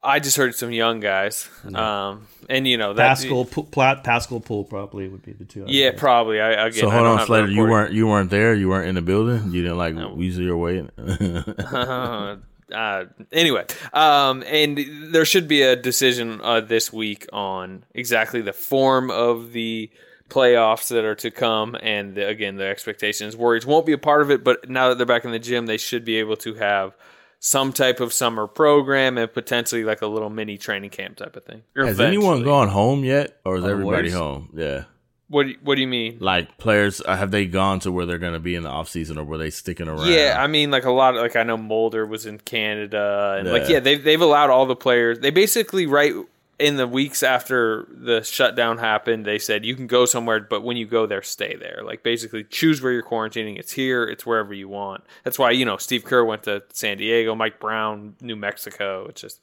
I just heard some young guys. Um, and you know that. Paschall, P- Platt, Paschall, Poole probably would be the two. Yeah, probably. I again. so hold don't on, Slater. You weren't you weren't there. You weren't in the building. You didn't like weasel your way. in? [LAUGHS] uh, anyway, um, and there should be a decision uh, this week on exactly the form of the playoffs that are to come, and the, again, the expectations. Warriors won't be a part of it, but now that they're back in the gym, they should be able to have some type of summer program and potentially like a little mini training camp type of thing. Has anyone gone home yet, or is Oh, everybody Warriors? home? Yeah. What do you, What do you mean? Like players, uh, have they gone to where they're going to be in the off season, or were they sticking around? Yeah, I mean, like a lot. Of, like I know Mulder was in Canada, and like Yeah. yeah, they've they've allowed all the players. They basically right in the weeks after the shutdown happened, they said you can go somewhere, but when you go there, stay there. Like basically, choose where you're quarantining. It's here. It's wherever you want. That's why you know Steve Kerr went to San Diego, Mike Brown, New Mexico. It's just.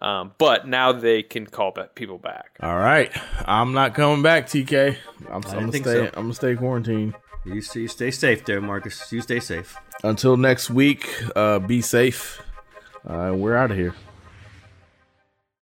Um, but now they can call back people back. All right, I'm not coming back, TK. I'm, I'm gonna stay. so. I'm gonna stay quarantined You, you stay safe there, Marcus. You stay safe. until next week. Uh, be safe. Uh, we're out of here.